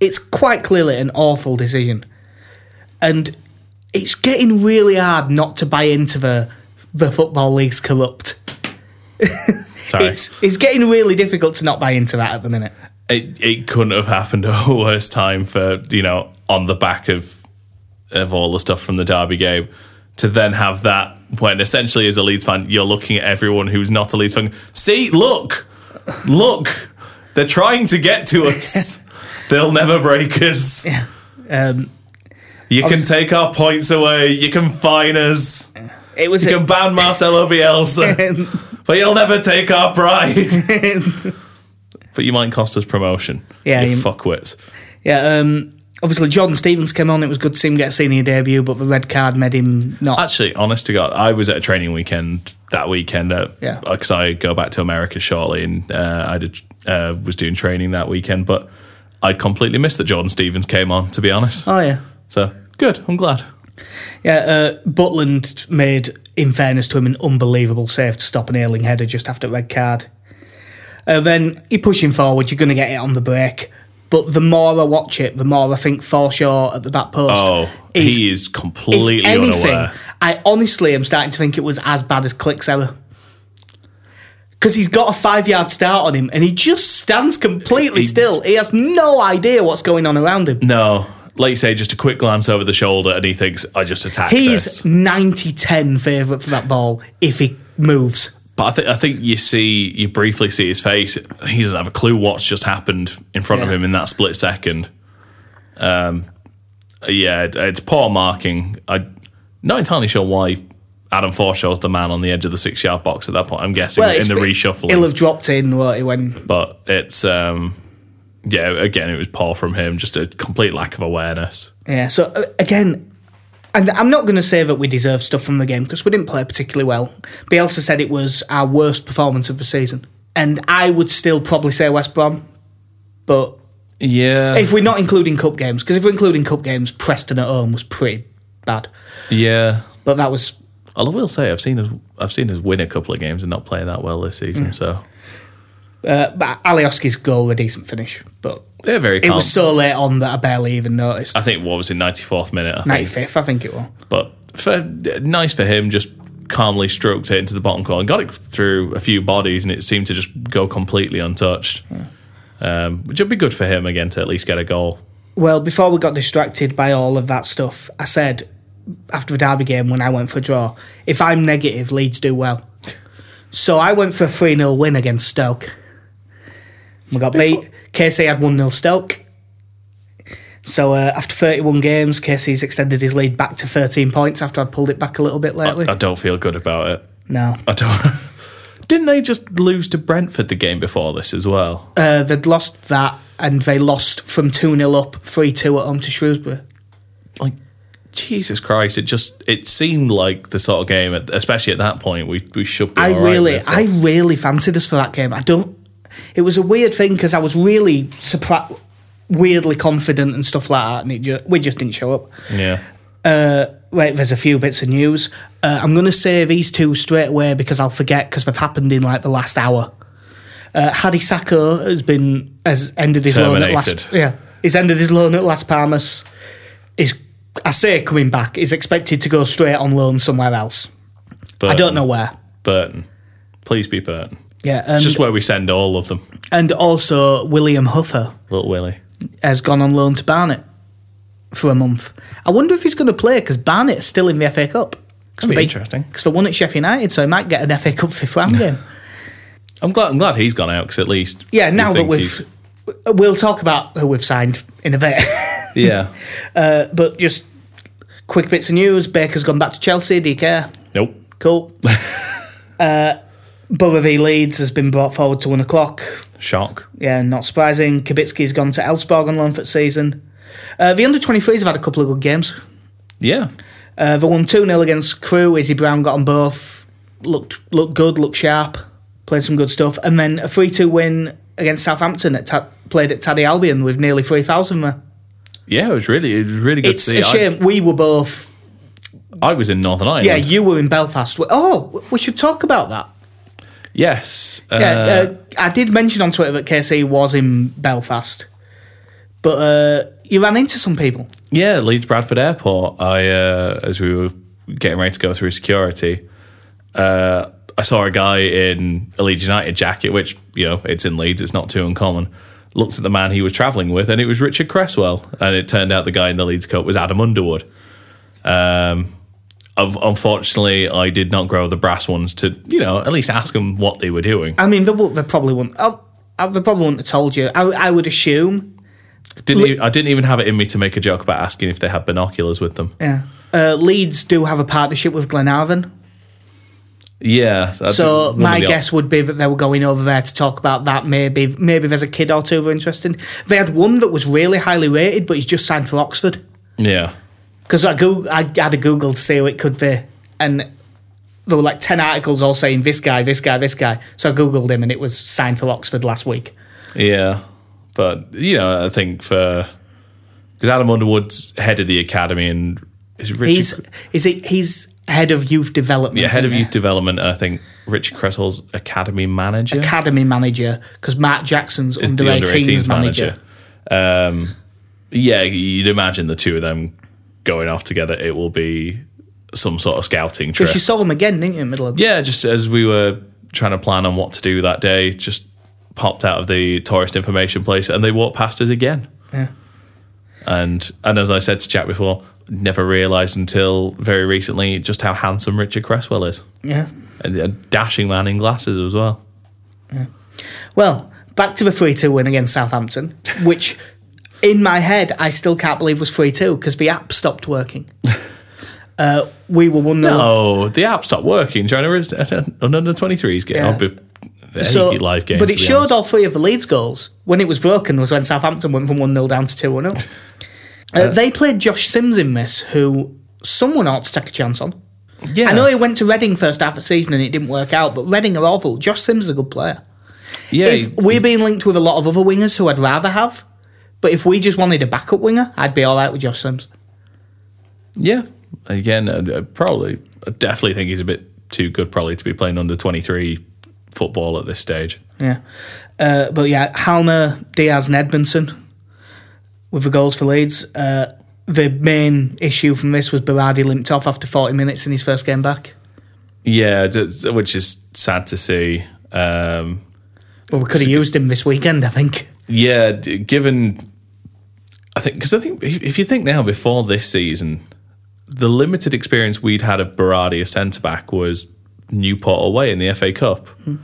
A: It's quite clearly an awful decision, and it's getting really hard not to buy into the the football league's corrupt.
B: Sorry,
A: It's it's getting really difficult to not buy into that at the minute.
B: it it couldn't have happened at a worse time for you know on the back of of all the stuff from the Derby game to then have that when essentially as a Leeds fan you're looking at everyone who's not a Leeds fan. See, look, look, they're trying to get to us. They'll never break us.
A: Um,
B: You can take our points away. You can fine us.
A: it was
B: You
A: a,
B: can ban Marcelo Bielsa, but you'll never take our pride. but you might cost us promotion.
A: Yeah,
B: you
A: you-
B: fuckwits.
A: yeah. Um, obviously, Jordan Stevens came on. It was good to see him get a senior debut, but the red card made him not.
B: Actually, honest to God, I was at a training weekend that weekend. Uh,
A: Yeah.
B: Because I go back to America shortly, and uh, I did, uh, was doing training that weekend. But I'd completely missed that Jordan Stevens came on. To be honest,
A: oh yeah.
B: so good. I'm glad.
A: Yeah, uh, Butland made, in fairness to him, an unbelievable save to stop an Ayling header just after red card. Uh, then you're pushing forward, you're going to get it on the break. But the more I watch it, the more I think Forshaw at the back post.
B: Oh,
A: is,
B: he is
A: if
B: completely
A: anything,
B: unaware.
A: I honestly am starting to think it was as bad as Klich's error. Because he's got a five yard start on him and he just stands completely
B: He-
A: still. He has no idea what's going on around him.
B: No, like you say, just a quick glance over the shoulder, and he thinks, "I just attacked
A: He's
B: this."
A: 90 10 favourite for that ball if he moves.
B: But I think I think you see, you briefly see his face. He doesn't have a clue what's just happened in front of him in that split second. Um, yeah, it, it's poor marking. I'm not entirely sure why Adam Forshaw's the man on the edge of the six yard box at that point. I'm guessing in the reshuffle.
A: He'll have dropped in when.
B: but it's um, yeah, again, it was poor from him. Just a complete lack of awareness.
A: Yeah, so uh, again, and I'm not going to say that we deserve stuff from the game because we didn't play particularly well. Bielsa said it was our worst performance of the season. And I would still probably say West Brom. But
B: Yeah,
A: if we're not including cup games, because if we're including cup games, Preston at home was pretty bad.
B: yeah.
A: But that was
B: I will say I've seen us I've seen us win a couple of games and not play that well this season. Mm. So
A: Uh, but Alioski's goal, a decent finish, but
B: they're very.
A: it was so late on that I barely even noticed.
B: I think what was in ninety fourth minute. I think,
A: Ninety fifth, I think it was.
B: but for, nice for him, just calmly stroked it into the bottom corner and got it through a few bodies, and it seemed to just go completely untouched. Um, which would be good for him again to at least get a goal.
A: Well, before we got distracted by all of that stuff, I said after the Derby game when I went for a draw, if I'm negative, Leeds do well. So I went for a 3 0 win against Stoke. We got beat. Casey had 1 0 Stoke. So uh, after 31 games, Casey's extended his lead back to 13 points after I'd pulled it back a little bit lately.
B: I don't feel good about it.
A: no.
B: I don't. Didn't they just lose to Brentford the game before this as well?
A: Uh, they'd lost that and they lost from 2 0 up, 3 2 at home to Shrewsbury.
B: Like, Jesus Christ! It just it seemed like the sort of game, especially at that point, we we should be.
A: I
B: all right
A: really,
B: with,
A: I really fancied us for that game. I don't. It was a weird thing because I was really surprised, weirdly confident and stuff like that, and it just, we just didn't show up.
B: yeah.
A: Uh, right, there's a few bits of news. Uh, I'm going to say these two straight away because I'll forget because they've happened in like the last hour. Uh, Hadi Sacko has been has ended his loan at last. Yeah, he's ended his loan at Las Palmas. Is I say coming back. Is expected to go straight on loan somewhere else. I don't know where.
B: Burton. Please be Burton.
A: Yeah, and,
B: It's just where we send all of them.
A: and also William Huffer
B: Little Willie.
A: has gone on loan to Barnet for a month. I wonder if he's going to play because Barnet is still in the FA Cup.
B: That'd be interesting.
A: Because they won at Sheffield United, so he might get an FA Cup fifth round game.
B: I'm glad. I'm glad he's gone out because at least.
A: Yeah, now that we've.
B: he's-
A: We'll talk about who we've signed in a bit.
B: Yeah.
A: uh, but just quick bits of news Baker's gone back to Chelsea. Do you care?
B: nope.
A: Cool. uh, Borough v Leeds has been brought forward to one o'clock.
B: Shock.
A: Yeah, not surprising. Cibicki's gone to Elfsborg on loan for the season. Uh, the under 23s have had a couple of good games.
B: Yeah.
A: Uh, they won 2 0 against Crewe. Izzy Brown got on both. Looked looked good, looked sharp, played some good stuff. And then a 3 2 win against Southampton, at Ta- played at Taddy Albion with nearly 3,000 there.
B: Yeah. It was really. It was really good
A: It's
B: to see.
A: a shame. we were both.
B: I, I was in Northern Ireland.
A: Yeah, you were in Belfast. Oh, we should talk about that.
B: Yes. Uh,
A: Yeah, uh, I did mention on Twitter that KC was in Belfast. But uh, you ran into some people.
B: Yeah, Leeds Bradford Airport. I uh, as we were getting ready to go through security, uh, I saw a guy in a Leeds United jacket, which you know it's in Leeds, it's not too uncommon. Looked at the man he was travelling with, and it was Richard Cresswell, and it turned out the guy in the Leeds coat was Adam Underwood. Um, unfortunately, I did not grow the brass ones to you know at least ask them what they were doing.
A: I mean, they, they probably wouldn't. Oh, uh, they probably wouldn't have told you. I, I would assume.
B: Didn't e- I didn't even have it in me to make a joke about asking if they had binoculars with them.
A: Yeah. Uh, Leeds do have a partnership with Glenavon.
B: Yeah.
A: So my guess would be that they were going over there to talk about that. Maybe maybe there's a kid or two who are interested. They had one that was really highly rated, but he's just signed for Oxford.
B: Yeah.
A: Because I, go- I had a Google to see who it could be, and there were like ten articles all saying this guy, this guy, this guy. So I googled him, and it was signed for Oxford last week.
B: Yeah, but you know, I think for because Adam Underwood's head of the academy and is Richard,
A: He's is he, he's head of youth development.
B: yeah, head of youth development. And I think Richard Cresswell's academy manager
A: academy manager because Matt Jackson's under
B: the under
A: 18s
B: 18s
A: manager.
B: manager. Um, yeah, you'd imagine the two of them going off together. It will be some sort of scouting trip.
A: Because you saw them again, didn't you, in the middle of
B: Yeah, just as we were trying to plan on what to do that day, just popped out of the tourist information place and they walked past us again.
A: Yeah.
B: And and as I said to Jack before, never realised until very recently just how handsome Richard Cresswell is.
A: Yeah.
B: And a dashing man in glasses as well. Yeah.
A: Well, back to the 3 2 win against Southampton, which in my head I still can't believe was 3 2 because the app stopped working. uh, we were 1 0.
B: Oh, the app stopped working during an under 23s game.
A: Yeah.
B: Be- a live game.
A: but it showed
B: honest.
A: all three of the Leeds goals. When it was broken was when Southampton went from 1 0 down to 2 0. Uh, they played Josh Sims in this, who someone ought to take a chance on.
B: Yeah.
A: I know he went to Reading first half of the season and it didn't work out, but Reading are awful. Josh Sims is a good player.
B: yeah,
A: if we're being linked with a lot of other wingers who I'd rather have, but if we just wanted a backup winger, I'd be all right with Josh Sims.
B: Yeah. Again, uh, uh, probably, I definitely think he's a bit too good probably to be playing under 23 football at this stage.
A: Yeah. Uh, but yeah, Halme, Diaz, and Edmondson with the goals for Leeds. Uh, the main issue from this was Berardi limped off after 40 minutes in his first game back.
B: Yeah, which is sad to see. Um,
A: Well, we could have used him this weekend, I think.
B: yeah, d- given, I think, because I think if you think now before this season, the limited experience we'd had of Berardi, a centre back, was Newport away in the FA Cup. Hmm.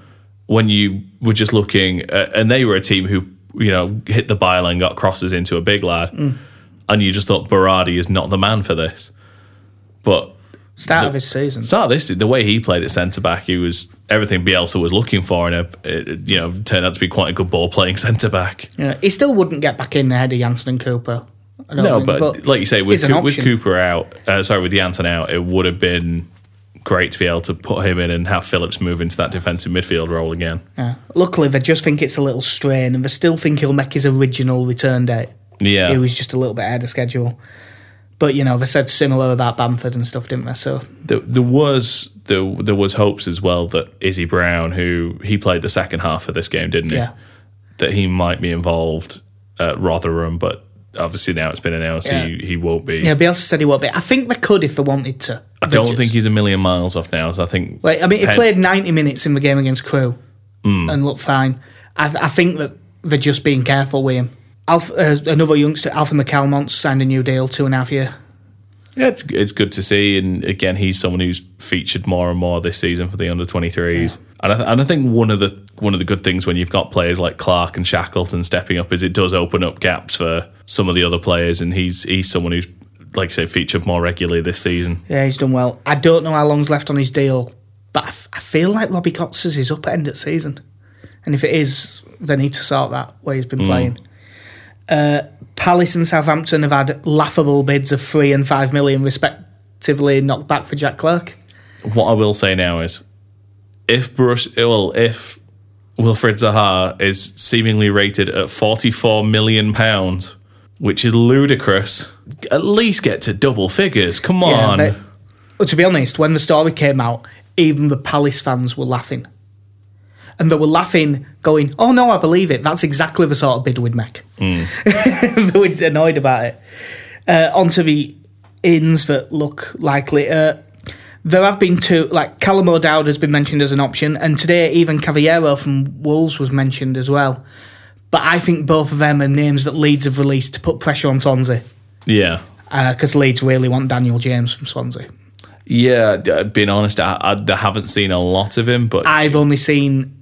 B: When you were just looking, at, and they were a team who, you know, hit the byline, got crosses into a big lad, hmm. and you just thought Berardi is not the man for this. But
A: Start of his season.
B: start this the way he played at centre back, he was everything Bielsa was looking for, and it, you know turned out to be quite a good ball playing centre back.
A: Yeah, he still wouldn't get back in ahead of Jansson and Cooper.
B: No,
A: think,
B: but, like you say, with, Coo- with. Cooper out, uh, sorry, with Jansson out, it would have been great to be able to put him in and have Phillips move into that defensive midfield role again.
A: Yeah. Luckily, they just think it's a little strain, and they still think he'll make his original return date.
B: Yeah.
A: It was just a little bit ahead of schedule. But you know, they said similar about Bamford and stuff, didn't they? So
B: there, there was there, there was hopes as well that Izzy Brown, who he played the second half of this game, didn't he?
A: yeah,
B: That he might be involved at Rotherham, but obviously now it's been announced
A: Yeah.
B: he, he won't be.
A: yeah. Bielsa said he won't be. I think they could if they wanted to.
B: I don't think he's a million miles off now. So I think
A: Like, I mean, he played ninety minutes in the game against Crewe
B: Hmm.
A: and looked fine. I, I think that they're just being careful with him. Alf, uh, another youngster, Alfie McCalmont, signed a new deal, two and a half year.
B: Yeah, it's it's good to see, and again, he's someone who's featured more and more this season for the under twenty threes. And I th- and I think one of the one of the good things when you've got players like Clarke and Shackleton stepping up is it does open up gaps for some of the other players, and he's he's someone who's like I say featured more regularly this season.
A: Yeah, he's done well. I don't know how long's left on his deal, but I, f- I feel like Robbie Gotts's is his up at end of season. And if it is, they need to sort that way he's been playing. Uh, Palace and Southampton have had laughable bids of three and five million, respectively, knocked back for Jack Clarke.
B: What I will say now is, if Brush, well, if Wilfried Zaha is seemingly rated at forty four million pounds, which is ludicrous, at least get to double figures. Come on.
A: they- well, to be honest, when the story came out, even the Palace fans were laughing. And they were laughing, going, Oh no, I believe it. That's exactly the sort of bid we'd make. they were annoyed about it. Uh, onto the ins that look likely. Uh, there have been two, like Callum O'Dowda has been mentioned as an option, and today Ivan Cavaleiro from Wolves was mentioned as well. But I think both of them are names that Leeds have released to put pressure on Swansea.
B: yeah.
A: Because Leeds really want Daniel James from Swansea.
B: Yeah, being honest, I, I, I haven't seen a lot of him, but
A: I've only seen.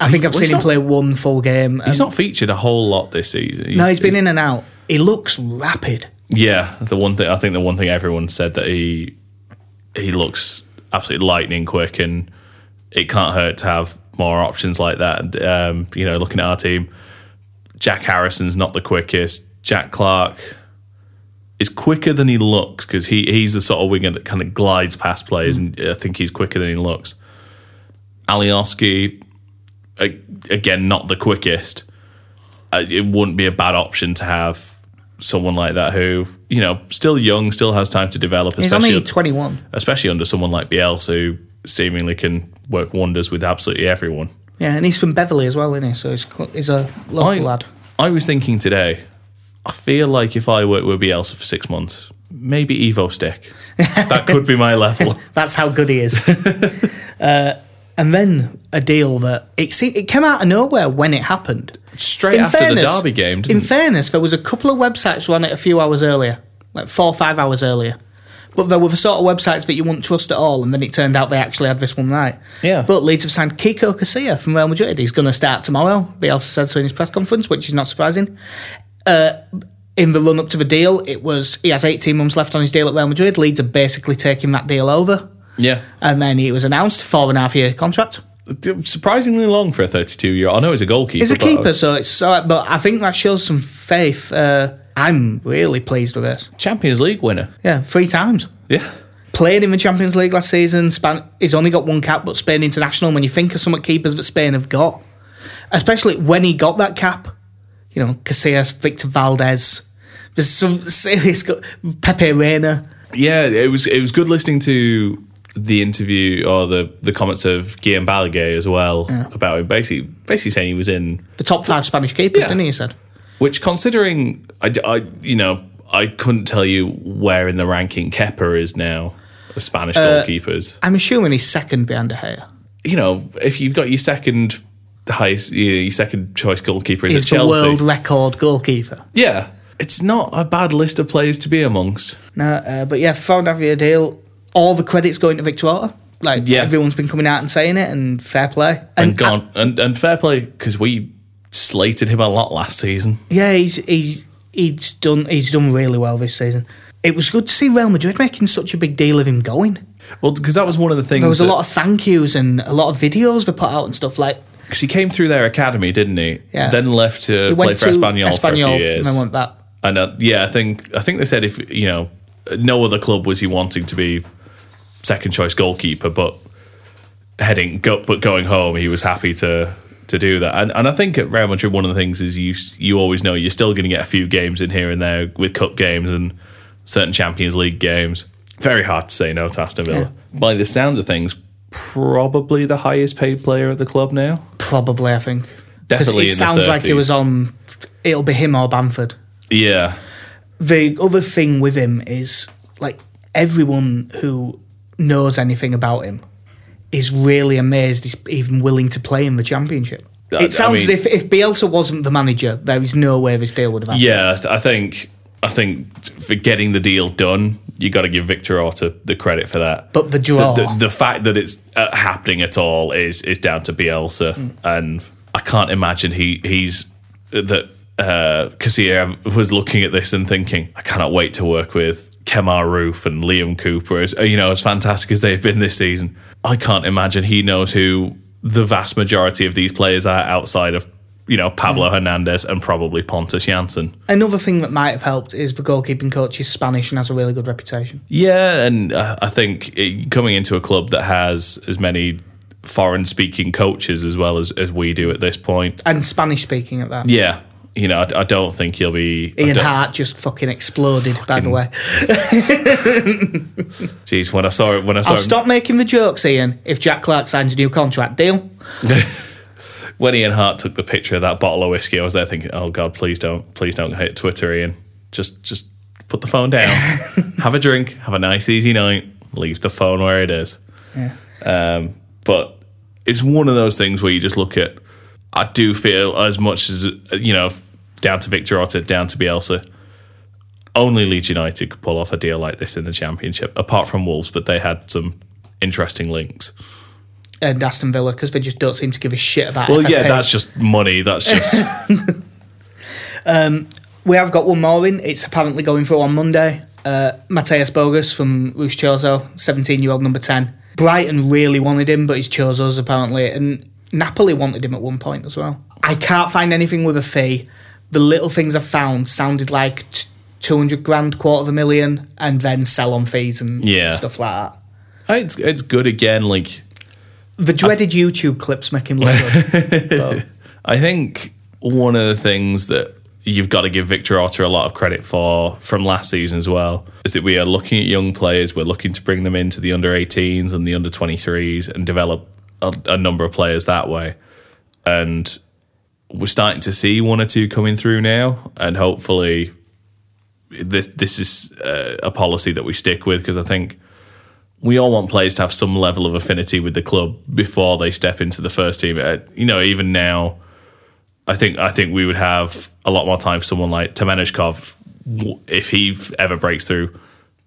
A: I think I've seen
B: he's
A: him
B: not-
A: play one full game.
B: he's not featured a whole lot this season.
A: no, he's been in and out. He looks rapid.
B: Yeah, the one thing I think the one thing everyone said that he he looks absolutely lightning quick, and it can't hurt to have more options like that. And um, you know, looking at our team, Jack Harrison's not the quickest. Jack Clarke is quicker than he looks because he he's the sort of winger that kind of glides past players, and I think he's quicker than he looks. Alioski, again, not the quickest. Uh, It wouldn't be a bad option to have someone like that who, you know, still young, still has time to develop,
A: He's
B: especially
A: only 21.
B: especially under someone like Bielsa who seemingly can work wonders with absolutely everyone.
A: Yeah, and he's from Beverley as well, isn't he? So he's, he's a local
B: I,
A: lad.
B: I was thinking today, I feel like if I worked with Bielsa for six months, maybe Evo-Stik. that could be my level.
A: That's how good he is. uh, and then a deal that it se- it came out of nowhere when it happened.
B: Straight after the Derby game,
A: in fairness, there was a couple of websites run it a few hours earlier, like four or five hours earlier. But there were the sort of websites that you wouldn't trust at all, and then it turned out they actually had this one right.
B: Yeah.
A: But Leeds have signed Kiko Casilla from Real Madrid. He's going to start tomorrow. Bielsa said so in his press conference, which is not surprising. Uh, in the run up to the deal, it was he has 18 months left on his deal at Real Madrid. Leeds are basically taking that deal over.
B: Yeah.
A: And then he was announced four and a half year contract.
B: Surprisingly long for a 32 year old. I know he's a goalkeeper.
A: He's a
B: uh,
A: keeper, so it's all right, but I think that shows some faith. Uh, I'm really pleased with this.
B: Champions League winner.
A: Yeah, three times.
B: Yeah.
A: Played in the Champions League last season. Span- he's only got one cap, but Spain international. When you think of some of the keepers that Spain have got, especially when he got that cap, you know, Casillas, Victor Valdes. There's some serious Pepe Reina.
B: Yeah, it was it was good listening to the interview or the, the comments of Guillem Balagué as well about him basically basically saying he was in
A: The top five Spanish keepers,
B: Yeah.
A: didn't he? He said.
B: which considering I, I you know I couldn't tell you where in the ranking Kepa is now of Spanish
A: Uh,
B: goalkeepers.
A: I'm assuming he's second behind De Gea.
B: You know, if you've got your second highest your second choice goalkeeper is
A: the
B: Chelsea.
A: world record goalkeeper.
B: Yeah. It's not a bad list of players to be amongst.
A: No, uh, but yeah, found out your deal. All the credits going to Victor Orta. Like
B: Yeah.
A: everyone's been coming out and saying it, and fair play.
B: And, gone and, and fair play because we slated him a lot last season.
A: yeah, he's he, he's done he's done really well this season. It was good to see Real Madrid making such a big deal of him going.
B: Well, because that was one of the things.
A: There was a
B: that-
A: lot of thank yous and a lot of videos they put out and stuff like.
B: Because he came through their academy, didn't he?
A: Yeah.
B: Then left to
A: He
B: play for
A: to
B: Espanyol, for a few years.
A: and then went back.
B: And uh, yeah, I think I think they said if you know no other club was he wanting to be second choice goalkeeper, but heading go, but going home, he was happy to to do that. And and I think at Real Madrid, one of the things is you you always know you're still going to get a few games in here and there with cup games and certain Champions League games. Very hard to say no to Aston Villa. By the sounds of things, probably the highest paid player at the club now.
A: Probably, I think.
B: Definitely
A: it sounds like it was on. It'll be him or Bamford.
B: Yeah,
A: The other thing with him is like everyone who knows anything about him is really amazed he's even willing to play in the championship.
B: I- I
A: It sounds
B: mean-
A: as if if Bielsa wasn't the manager, there is no way this deal would have happened.
B: yeah. I think I think for getting the deal done, you got to give Victor Orta the credit for that.
A: But the draw,
B: the, the, the fact that it's uh, happening at all is is down to Bielsa,
A: Mm.
B: and I can't imagine he he's that uh, Casilla was looking at this and thinking, I cannot wait to work with Kemar Roofe and Liam Cooper. As you know, as fantastic as they've been this season, I can't imagine he knows who the vast majority of these players are outside of. You know,
A: Mm.
B: Pablo Hernandez and probably Pontus Jansson.
A: another thing that might have helped is the goalkeeping coach is Spanish and has a really good reputation.
B: Yeah, and uh, I think it, coming into a club that has as many foreign speaking coaches as well as, as we do at this point,
A: And Spanish speaking at that.
B: yeah, you know, I, I don't think he'll be.
A: Ian Hart just fucking exploded, by the way.
B: Jeez, when I saw it, when I saw
A: I'll
B: him,
A: stop making the jokes, Ian, if Jack Clarke signs a new contract. Deal?
B: when Ian Hart took the picture of that bottle of whiskey, I was there thinking, oh God, please don't, please don't hit Twitter, Ian. Just, just put the phone down, have a drink, have a nice easy night, leave the phone where it is.
A: Yeah.
B: Um, but it's one of those things where you just look at. I do feel as much as you know, down to Victor Orta, down to Bielsa. Only Leeds United could pull off a deal like this in the Championship, apart from Wolves, but they had some interesting links.
A: And Aston Villa, because they just don't seem to give a shit about
B: Well,
A: FFP.
B: yeah, that's just money. That's just
A: We have got one more in. It's apparently going through on Monday. Uh, Mateusz Bogusz from Ruch Chorzów, 17 year old number 10. Brighton really wanted him, but he's Chorzów's apparently. And Napoli wanted him at one point as well. I can't find anything with a fee. The little things I've found sounded like t- 200 grand, quarter of a million, and then sell on fees and
B: Yeah.
A: stuff like that.
B: it's it's good again. Like
A: The dreaded YouTube clips make him look good.
B: I think one of the things that you've got to give Victor Orta a lot of credit for from last season as well is that we are looking at young players. We're looking to bring them into the under 18s and the under 23s and develop a, a number of players that way. And we're starting to see one or two coming through now, and hopefully this this is uh, a policy that we stick with because I think we all want players to have some level of affinity with the club before they step into the first team. Uh, you know, even now, I think I think we would have a lot more time for someone like Temeneshkov w- if he ever breaks through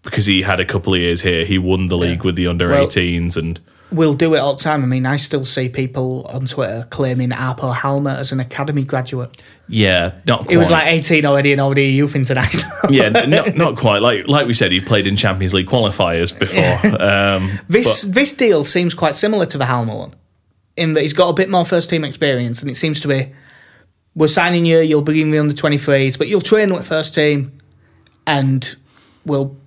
B: because he had a couple of years here. He won the league with the under
A: Well-
B: 18s and
A: we'll do it all the time. I mean, I still see people on Twitter claiming Aapo Halme as an academy graduate.
B: yeah, not quite.
A: He was like 18 already and already a youth international.
B: yeah, not, not quite. Like like we said, he played in Champions League qualifiers before. Um,
A: this this deal seems quite similar to the Halmer one, in that he's got a bit more first team experience, and it seems to be we're signing you, you'll be in the under 23s, but you'll train with first team, and we'll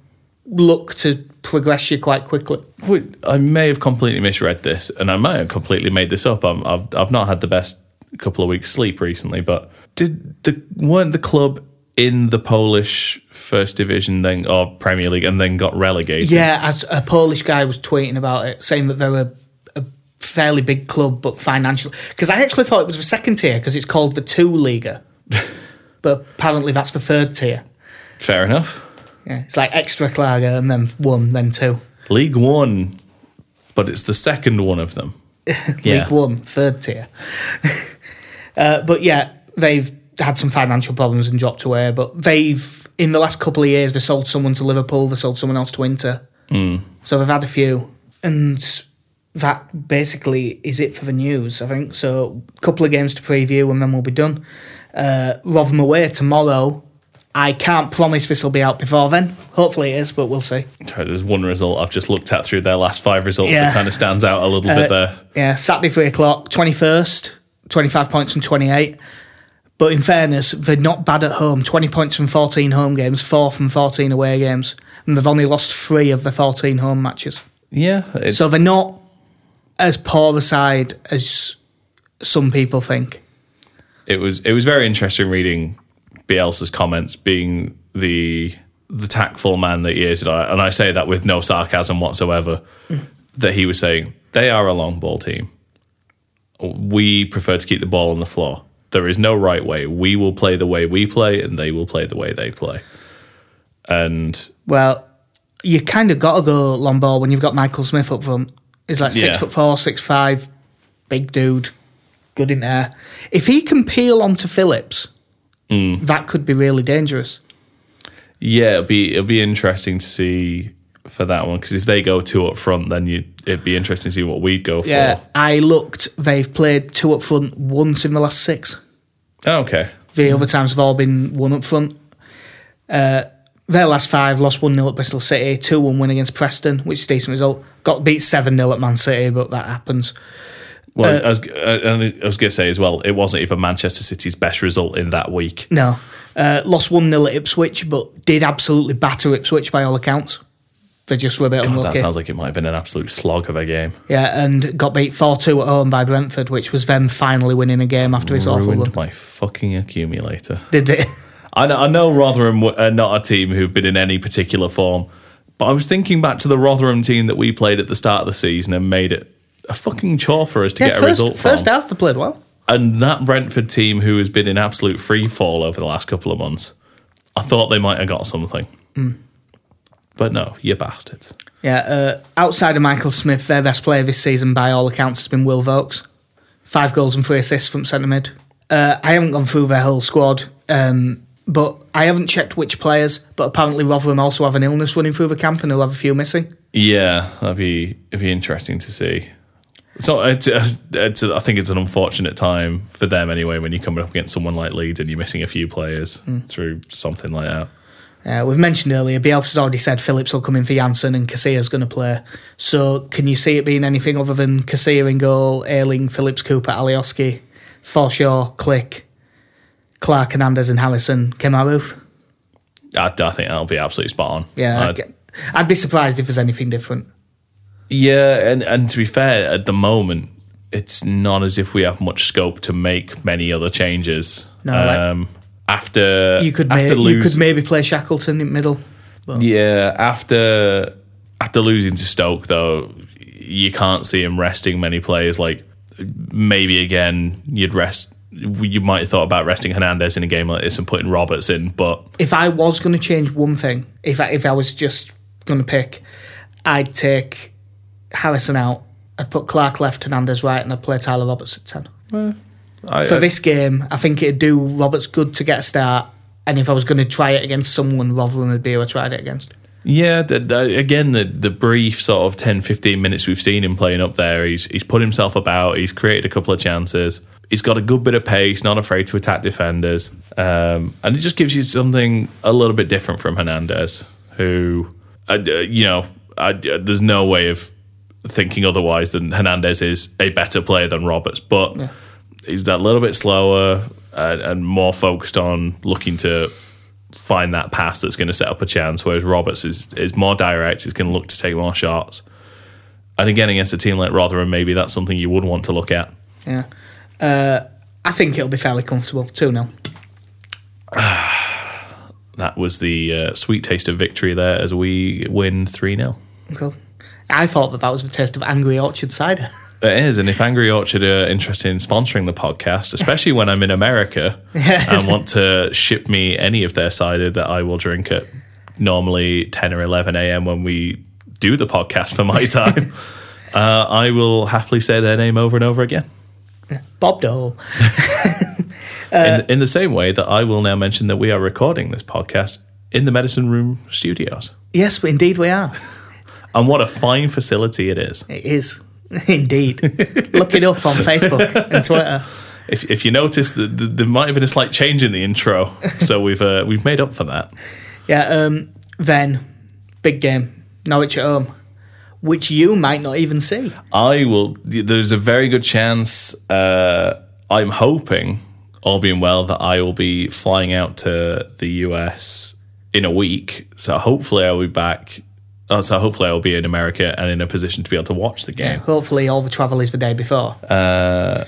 A: look to progress you quite quickly.
B: I may have completely misread this, and I might have completely made this up. I'm, I've I've not had the best couple of weeks sleep recently, but did the weren't the club in the Polish first division then or Premier League and then got relegated?
A: Yeah, as a Polish guy was tweeting about it, saying that they were a, a fairly big club, but financial. Because I actually thought it was the second tier because it's called the Two Liga, but apparently that's the third tier.
B: fair enough.
A: Yeah, it's like Ekstraklasa and then one, then two.
B: League One, but it's the second one of them. Yeah.
A: League One, third tier. uh, but yeah, they've had some financial problems and dropped away. But they've in the last couple of years they sold someone to Liverpool, they sold someone else to Inter. So they've had a few, and that basically is it for the news. I think so. A couple of games to preview, and then we'll be done. Uh, Rotherham away tomorrow. I can't promise this will be out before then. Hopefully it is, but we'll see.
B: There's one result I've just looked at through their last five results
A: Yeah.
B: that kind of stands out a little bit uh, there.
A: Yeah, Saturday three o'clock, twenty first, twenty five points from twenty eight. But in fairness, they're not bad at home. 20 points from 14 home games, 4 from 14 away games. And they've only lost 3 of the 14 home matches.
B: Yeah. It's,
A: So they're not as poor a side as some people think.
B: it was it was very interesting reading Bielsa's comments, being the the tactful man that he is, and I, and I say that with no sarcasm whatsoever. That he was saying they are a long ball team. We prefer to keep the ball on the floor. There is no right way. We will play the way we play, and they will play the way they play. And
A: Well, you kind of got to go long ball when you've got Michael Smith up front. He's like six
B: Yeah.
A: foot four, six five, big dude, good in there. If he can peel onto Phillips, that could be really dangerous.
B: yeah, it'll be it'll be interesting to see for that one because if they go two up front, then you it'd be interesting to see what we'd go for.
A: Yeah, I looked. They've played two up front once in the last six.
B: Oh, okay.
A: The other times have all been one up front. Uh, their last five lost 1 0 at Bristol City, 2 1 win against Preston, which is a decent result. Got beat 7 0 at Man City, but that happens.
B: Well,
A: Uh,
B: I was, I, I was going to say as well, it wasn't even Manchester City's best result in that week.
A: No. Uh, lost 1 0 at Ipswich, but did absolutely batter Ipswich by all accounts. They just were a bit
B: God, that sounds like it might have been an absolute slog of a game.
A: yeah, and got beat 4 2 at home by Brentford, which was them finally winning a game after this awful run.
B: My fucking accumulator.
A: Did it?
B: I know, I know Rotherham are not a team who've been in any particular form, but I was thinking back to the Rotherham team that we played at the start of the season and made it a fucking chore for us to
A: Yeah,
B: get a
A: first,
B: result
A: first
B: from.
A: half they played well.
B: And that Brentford team who has been in absolute free fall over the last couple of months, I thought they might have got something.
A: Mm.
B: But no, you bastards.
A: Yeah, uh, outside of Michael Smith, their best player this season, by all accounts, has been Will Vaulks. Five goals and three assists from centre mid. Uh, I haven't gone through their whole squad, um, but I haven't checked which players. But apparently, Rotherham also have an illness running through the camp, and they'll have a few missing.
B: Yeah, that'd be it'd be interesting to see. So it's, it's, I think it's an unfortunate time for them anyway when you're coming up against someone like Leeds and you're missing a few players through something like that.
A: Uh, we've mentioned earlier, Bielsa's already said Phillips will come in for Jansson and Casilla's going to play. So, can you see it being anything other than Casilla in goal, Ayling, Phillips, Cooper, Alioski, Forshaw, Klich, Clarke, Hernandez, and Harrison, Kemar Roofe?
B: I, I think that'll be absolutely spot on.
A: Yeah, I'd-
B: I'd
A: be surprised if there's anything different.
B: Yeah, and and to be fair, at the moment, it's not as if we have much scope to make many other changes.
A: No, like-
B: um, after
A: You could
B: after
A: may, you could maybe play Shackleton in middle. But
B: Yeah, after after losing to Stoke though, you can't see him resting many players. Like maybe again, you'd rest. You might have thought about resting Hernandez in a game like this and putting Roberts in, but
A: if I was going to change one thing, if I, if I was just going to pick, I'd take Harrison out. I'd put Clarke left, Hernandez right, and I'd play Tyler Roberts at ten.
B: I,
A: For
B: I-
A: this game, I think it'd do Roberts good to get a start. And if I was going to try it against someone, Rotherham would be who I tried it against.
B: yeah, the, the, again, the the brief sort of 10, 15 minutes we've seen him playing up there, he's he's put himself about. He's created a couple of chances. He's got a good bit of pace, not afraid to attack defenders, um, and it just gives you something a little bit different from Hernandez, who, uh, you know, I, uh, there's no way of thinking otherwise than Hernandez is a better player than Roberts, but he's a little bit slower and, and more focused on looking to find that pass that's going to set up a chance. Whereas Roberts is is more direct. He's going to look to take more shots. And again, against a team like Rotherham, maybe that's something you would want to look at.
A: Yeah. Uh, I think it'll be fairly comfortable. 2 0.
B: That was the uh, sweet taste of victory there as we win 3 0.
A: Cool. I thought that that was the taste of Angry Orchard cider.
B: It is, and if Angry Orchard are interested in sponsoring the podcast, especially when I'm in America and want to ship me any of their cider that I will drink at normally 10 or 11 a.m. when we do the podcast for my time, uh, I will happily say their name over and over again.
A: Bob Dole.
B: in, in the same way that I will now mention that we are recording this podcast in the Medicine Room studios.
A: Yes, indeed we are.
B: And what a fine facility it is.
A: It is. Indeed. Look it up on Facebook and Twitter.
B: If, if you notice, that th- there might have been a slight change in the intro, so we've uh, we've made up for that.
A: Yeah, um, then, big game. Norwich at home. Which you might not even see.
B: I will. There's a very good chance. Uh, I'm hoping, all being well, that I will be flying out to the US in a week. So hopefully, I will be back. Oh, so hopefully, I will be in America and in a position to be able to watch the game.
A: Hopefully, all the travel is the day before.
B: Uh,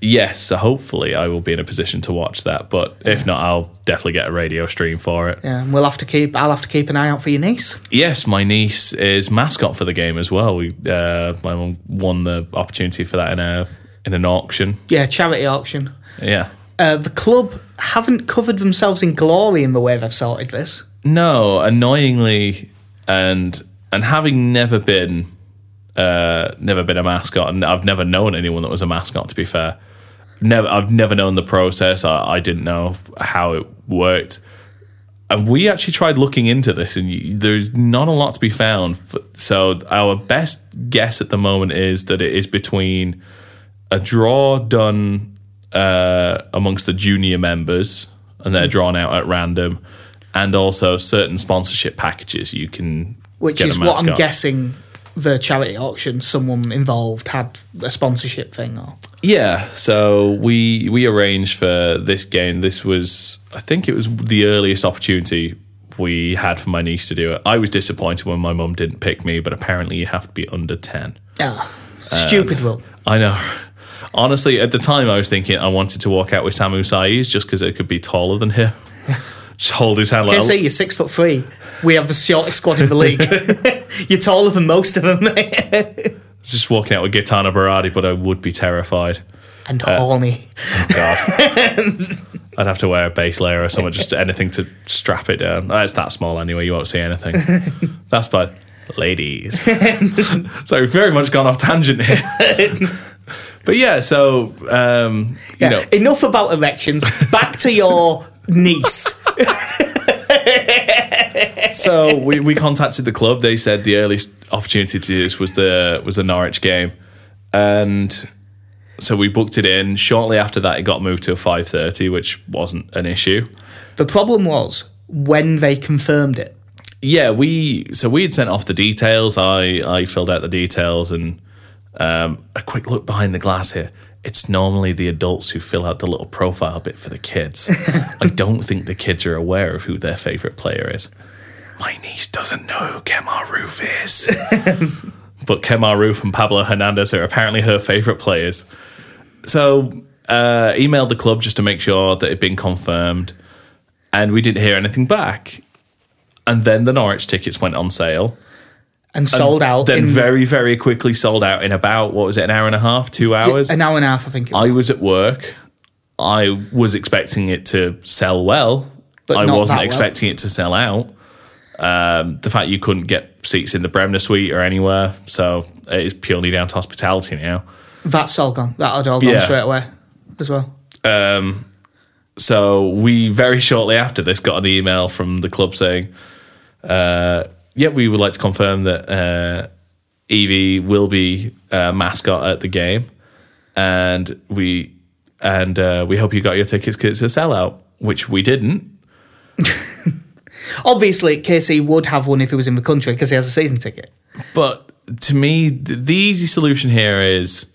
B: Yes, so hopefully, I will be in a position to watch that. But if not, I'll definitely get a radio stream for it.
A: yeah, and we'll have to keep. I'll have to keep an eye out for your niece.
B: Yes, my niece is mascot for the game as well. We uh, my mum won the opportunity for that in a in an auction.
A: Yeah, charity auction.
B: Yeah.
A: Uh, the club haven't covered themselves in glory in the way they've sorted this.
B: No, annoyingly, and and having never been uh, never been a mascot, and I've never known anyone that was a mascot. To be fair, never I've never known the process. I, I didn't know how it worked, and we actually tried looking into this, and you, there's not a lot to be found. So our best guess at the moment is that it is between a draw done uh, amongst the junior members, and they're drawn out at random, and also certain sponsorship packages you can.
A: Which is what I'm guessing the charity auction, someone involved had a sponsorship thing or.
B: Yeah, so we we arranged for this game. This was, I think, it was the earliest opportunity we had for my niece to do it. I was disappointed when my mum didn't pick me, but apparently you have to be under ten.
A: Ah, stupid rule.
B: I know. Honestly, at the time, I was thinking I wanted to walk out with Samu Saiz just because it could be taller than him. just hold his hand like.
A: KC, you're six foot three. We have the shortest squad in the league. you're taller than most of them,
B: just walking out with Gaetano Berardi, but I would be terrified.
A: and
B: Uh,
A: horny.
B: God. I'd have to wear a base layer or something, just anything to strap it down. Oh, it's that small anyway, you won't see anything. That's by ladies. so we've very much gone off tangent here. but yeah, so, um, you
A: Yeah,
B: know,
A: Enough about erections. Back to your niece.
B: so we, we contacted the club. They said the earliest opportunity to do this was the was the Norwich game, and so we booked it in. Shortly after that, it got moved to a five thirty, which wasn't an issue.
A: The problem was when they confirmed it.
B: Yeah, we so we had sent off the details. I I filled out the details and um, a quick look behind the glass here. It's normally the adults who fill out the little profile bit for the kids. I don't think the kids are aware of who their favorite player is. My niece doesn't know who Kemar Roofe is. but Kemar Roofe and Pablo Hernandez are apparently her favorite players. So, uh, emailed the club just to make sure that it had been confirmed, and we didn't hear anything back. And then the Norwich tickets went on sale.
A: And sold out
B: Then
A: in
B: very, very quickly sold out in about what was it, an hour and a half, two hours?
A: an hour and a half, I think. It.
B: I was at work. I was expecting it to sell well.
A: But
B: I wasn't
A: that well.
B: expecting it to sell out. Um, the fact you couldn't get seats in the Bremner suite or anywhere, so it is purely down to hospitality now.
A: That's all gone. That had all gone
B: Yeah.
A: straight away as well.
B: Um, so we very shortly after this got an email from the club saying, uh, "Yeah, we would like to confirm that uh, Evie will be uh, mascot at the game, and we and uh, we hope you got your tickets because it's a sellout." Which we didn't.
A: Obviously, Casey would have one if he was in the country because he has a season ticket.
B: But to me, the easy solution here is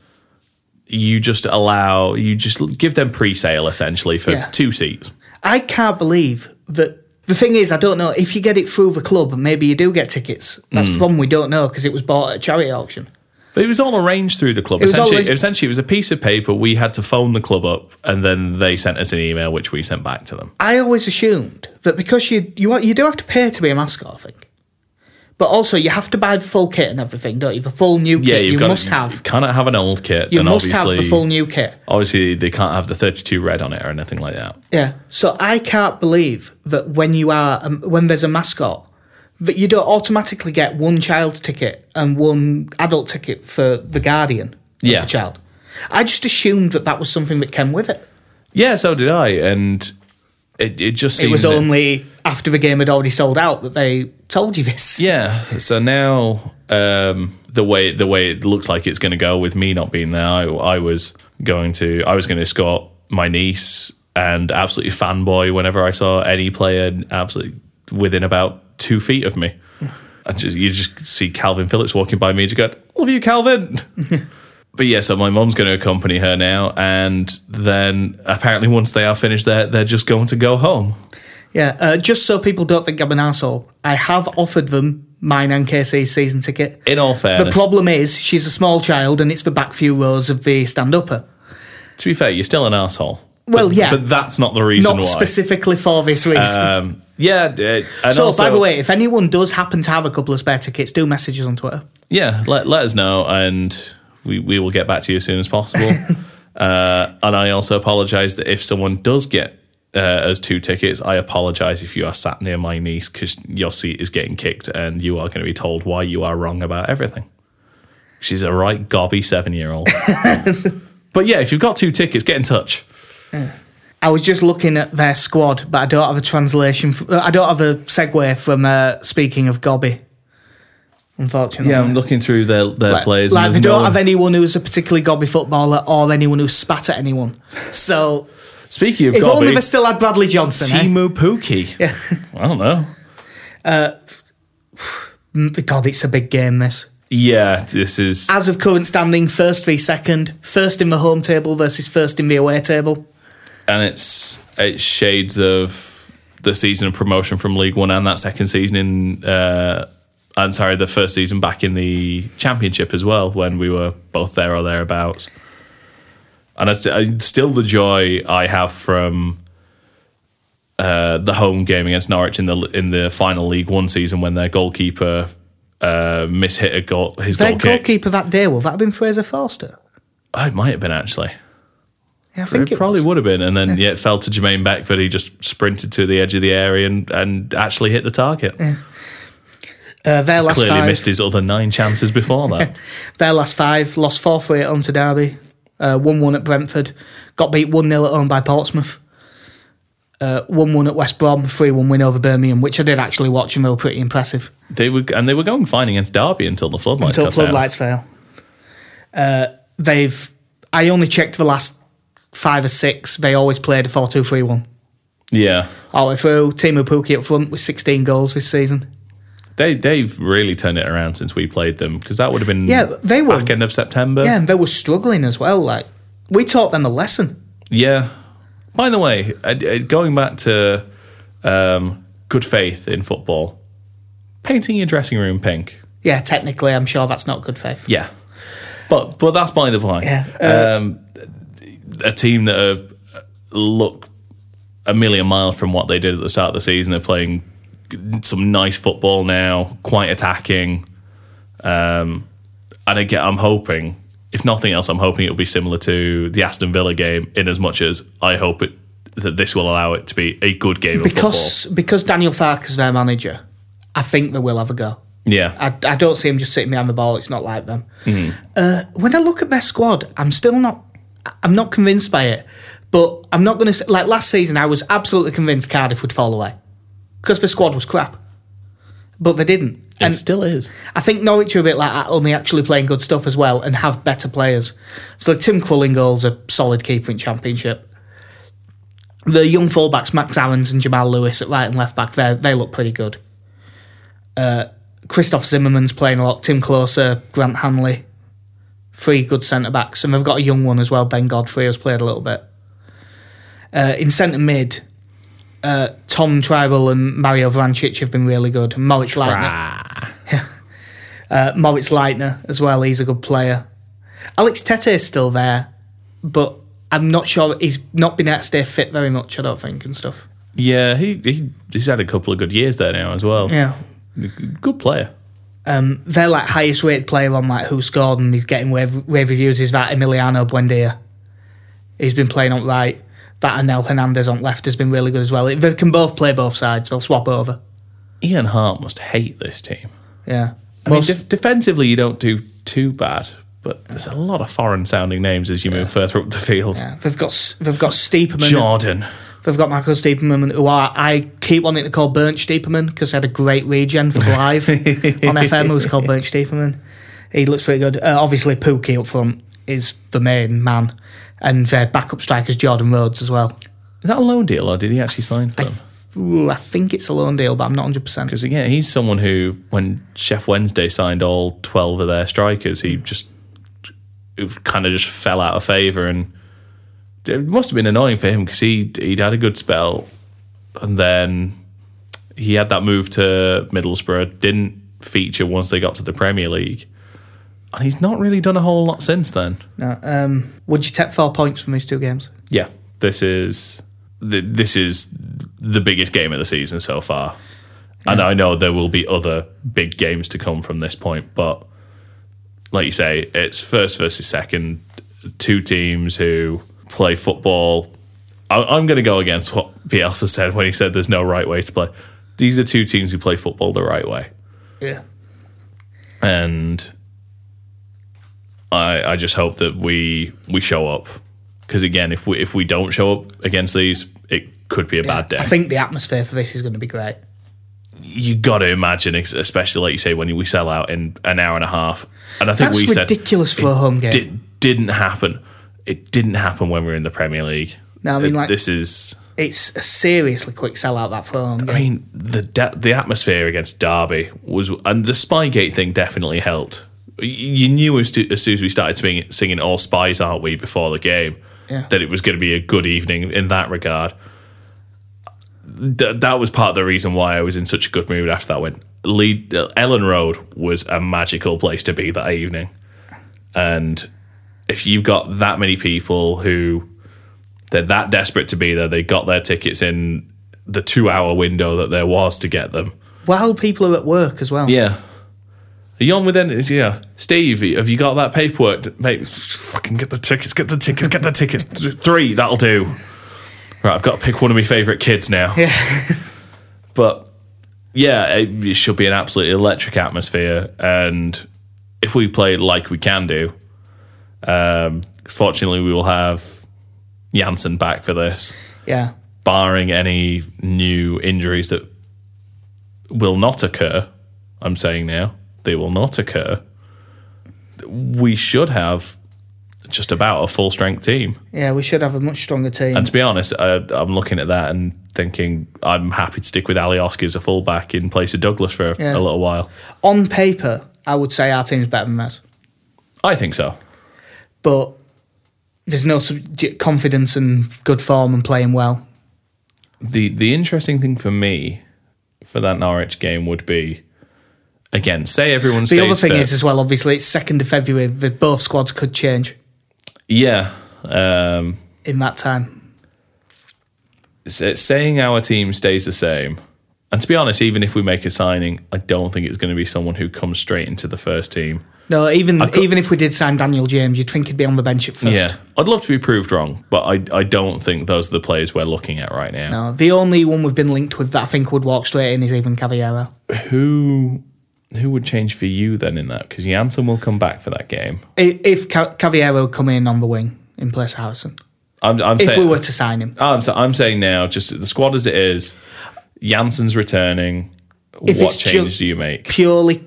B: you just allow you just give them pre-sale essentially for
A: Yeah.
B: two seats.
A: I can't believe that. The thing is, I don't know if you get it through the club. Maybe you do get tickets. That's
B: Hmm.
A: the problem. We don't know because it was bought at a charity auction.
B: But it was all arranged through the club.
A: all
B: Essentially,
A: arranged-
B: essentially, it was a piece of paper. We had to phone the club up, and then they sent us an email, which we sent back to them.
A: I always assumed that because you you you do have to pay to be a mascot, I think. But also, you have to buy the full kit and everything, don't you? The full new
B: Yeah,
A: kit. You must
B: you
A: have.
B: Cannot have an old kit.
A: You must have
B: obviously,
A: the full new kit.
B: Obviously, they can't have the thirty-two red on it or anything like that.
A: Yeah. So I can't believe that when you are um, when there's a mascot, that you don't automatically get one child's ticket and one adult ticket for the guardian of
B: Yeah.
A: the child. I just assumed that that was something that came with it.
B: Yeah, so did I, and it, it just
A: It was only after the game had already sold out that they told you this.
B: Yeah. So now um, the way the way it looks like it's going to go with me not being there, I, I was going to I was going to escort my niece and absolutely fanboy whenever I saw any player absolutely within about two feet of me. I just, you just see Kalvin Phillips walking by me and you go, "Love you, Kalvin." but yeah, so my mom's going to accompany her now, and then apparently once they are finished, they're they're just going to go home.
A: Yeah, uh, just so people don't think I'm an asshole, I have offered them mine and KC's season ticket.
B: In all fairness, The
A: problem is she's a small child and it's the back few rows of the stand upper.
B: to be fair, you're still an asshole.
A: Well,
B: But-
A: yeah.
B: but that's not the reason
A: Not
B: why.
A: specifically for this reason.
B: Um, yeah, uh, and
A: so,
B: also,
A: by the way, if anyone does happen to have a couple of spare tickets, do message us on Twitter.
B: yeah, let, let us know, and we, we will get back to you as soon as possible. uh, and I also apologise that if someone does get uh, us two tickets, I apologise if you are sat near my niece because your seat is getting kicked, and you are going to be told why you are wrong about everything. She's a right gobby seven year old. but yeah, if you've got two tickets, get in touch.
A: I was just looking at their squad, but I don't have a translation. f- uh, I don't have a segue from uh, speaking of Gobby. Unfortunately,
B: Yeah, I'm looking through their, their
A: like,
B: players. and
A: like they don't
B: no
A: have
B: one-
A: anyone who's a particularly Gobby footballer or anyone who spat at anyone. So
B: Speaking of
A: if only
B: gobby,
A: they still had Bradley Johnson, eh?
B: Teemu Yeah. I don't know.
A: Mm, God, it's a big game. This,
B: Yeah, this is.
A: as of current standing, first v second, first in the home table versus first in the away table.
B: and it's it's shades of the season of promotion from League One and that second season in. Uh, I'm sorry, the first season back in the Championship as well, when we were both there or thereabouts. And it's, I, still the joy I have from uh, the home game against Norwich in the in the final League One season when their goalkeeper uh, mishit a goal, his
A: Their
B: goal
A: goalkeeper that day will that have been Fraser Forster?
B: Oh, it might have been actually.
A: Yeah, I think
B: it,
A: it,
B: probably
A: was.
B: would have been, and then yeah. it fell to Jermaine Beckford. He just sprinted to the edge of the area and, and actually hit the target.
A: Uh, their last
B: Clearly
A: five,
B: missed his other nine chances before that.
A: Their last five lost four three at home to Derby, one one at Brentford, got beat one 0 at home by Portsmouth. One one at West Brom, three one win over Birmingham, which I did actually watch and they were pretty impressive
B: they were and they were going fine against Derby until the floodlights
A: until floodlights fail. Uh, they've I only checked the last five or six. They always played a 4-2-3-1.
B: Yeah,
A: all the way through. Teemu Pukki up front with 16 goals this season.
B: They they've really turned it around since we played them because that would have been
A: Yeah, they were-
B: back end of September.
A: Yeah, and they were struggling as well. Like we taught them a lesson.
B: Yeah. By the way, uh, uh, going back to um, good faith in football, painting your dressing room pink.
A: Yeah, technically, I'm sure that's not good faith.
B: Yeah, but but that's by the by.
A: Yeah, uh,
B: um, a team that have looked a million miles from what they did at the start of the season. They're playing some nice football now, quite attacking. Um, and again, I'm hoping, if nothing else, I'm hoping it'll be similar to the Aston Villa game. In as much as I hope it that this will allow it to be a good game of
A: because because Daniel Farke's their manager, I think they will have a go.
B: Yeah,
A: I, I don't see him just sitting behind the ball. It's not like them.
B: Mm-hmm.
A: Uh, when I look at their squad, I'm still not. I'm not convinced by it. But I'm not going to like last season. I was absolutely convinced Cardiff would fall away because the squad was crap, but they didn't.
B: it
A: And
B: still is.
A: I think Norwich are a bit like that, only actually playing good stuff as well and have better players. So Tim Crullingold's a solid keeper in Championship. The young fullbacks, Max Aarons and Jamal Lewis at right and left back, they they look pretty good. Uh, Christoph Zimmermann's playing a lot. Timm Klose, Grant Hanley, three good centre backs, and they've got a young one as well. Ben Godfrey has played a little bit. Uh, in centre mid, uh, Tom Trybull and Mario Vrancic have been really good. Moritz Leitner, uh, Moritz Leitner as well. He's a good player. Alex Tettey is still there, but I'm not sure he's not been able to stay fit very much. I don't think and stuff.
B: Yeah, he, he he's had a couple of good years there now as well.
A: Yeah.
B: Good player.
A: Um, their like highest rated player on like who scored and he's getting rave, rave reviews is that Emiliano Buendia. He's been playing on right. That Onel Hernandez on left has been really good as well. They can both play both sides. They'll swap over.
B: Ian Hart must hate this team.
A: Yeah.
B: I mean, def- defensively, you don't do too bad, but there's a lot of foreign sounding names as you move further up the field.
A: yeah, they've got they've got Stiepermann.
B: Jordan.
A: They've got Michael Stiepermann, who I, I keep wanting to call Burnt Stiepermann because he had a great regen for live on FM. It was called Burnt Stiepermann. He looks pretty good. Uh, obviously, Pukki up front is the main man, and their backup strikers Jordan Rhodes as well.
B: Is that a loan deal or did he actually sign for them?
A: Ooh, I think it's a loan deal, but I'm not 100. percent
B: Because yeah, he's someone who, when Sheff Wednesday signed all twelve of their strikers, he just kind of just fell out of favour, and it must have been annoying for him because he he'd had a good spell, and then he had that move to Middlesbrough, didn't feature once they got to the Premier League, and he's not really done a whole lot since then.
A: No, um, would you take four points from these two games?
B: Yeah, this is the, this is the biggest game of the season so far, and I know there will be other big games to come from this point, but like you say, it's first versus second, two teams who play football. I, I'm going to go against what Bielsa said when he said there's no right way to play. These are two teams who play football the right way,
A: Yeah.
B: and I I just hope that we we show up because again, if we if we don't show up against these, it could be a bad day.
A: I think the atmosphere for this is going to be great.
B: you got to imagine, especially like you say, when we sell out in an hour and a half, and I think
A: That's
B: we said
A: ridiculous for a home game.
B: did, didn't happen. It didn't happen when we were in the Premier League.
A: No, I mean, like-
B: this is.
A: It's a seriously quick sellout that for home game.
B: I mean, the de- the atmosphere against Derby was, and the Spygate thing definitely helped. Y- You knew as, to, as soon as we started singing, singing "All Spies Aren't We" before the game
A: Yeah.
B: that it was going to be a good evening in that regard. Th- that was part of the reason why I was in such a good mood after that win. Lead, uh, Elland Road was a magical place to be that evening, and if you've got that many people who they're that desperate to be there, they got their tickets in the two-hour window that there was to get them.
A: While people are at work as well.
B: Yeah. Are you on with any? Yeah, Steve, have you got that paperwork? Mate, fucking get the tickets, get the tickets, get the tickets. Three, that'll do. Right, I've got to pick one of my favourite kids now.
A: Yeah.
B: But yeah, it, it should be an absolutely electric atmosphere. And if we play like we can do, um, fortunately, we will have Jansson back for this,
A: yeah.
B: barring any new injuries that will not occur. I'm saying now, they will not occur. We should have just about a full strength team.
A: Yeah, we should have a much stronger team.
B: And to be honest, I, I'm looking at that and thinking I'm happy to stick with Alioski as a fullback in place of Douglas for a,
A: Yeah.
B: a little while.
A: On paper, I would say our team's better than theirs.
B: I think so.
A: But there's no sub- confidence and good form and playing well.
B: The the interesting thing for me for that Norwich game would be again, say everyone
A: The other thing
B: fit.
A: is as well, obviously, it's 2nd of February. The, both squads could change
B: yeah. Um,
A: in that time.
B: saying our team stays the same, and to be honest, even if we make a signing, I don't think it's going to be someone who comes straight into the first team.
A: No, even even if we did sign Daniel James, you'd think he'd be on the bench at first.
B: Yeah, I'd love to be proved wrong, but I I don't think those are the players we're looking at right now.
A: No, the only one we've been linked with that I think would walk straight in is Ivan Cavaleiro.
B: Who who would change for you then in that? Because Jansson will come back for that game.
A: If Ca- Cavaleiro come in on the wing in place of Harrison,
B: I'm, I'm
A: if
B: saying
A: we were to sign him,
B: I'm, I'm saying now, just the squad as it is, Jansson's returning.
A: If
B: what change do you make?
A: purely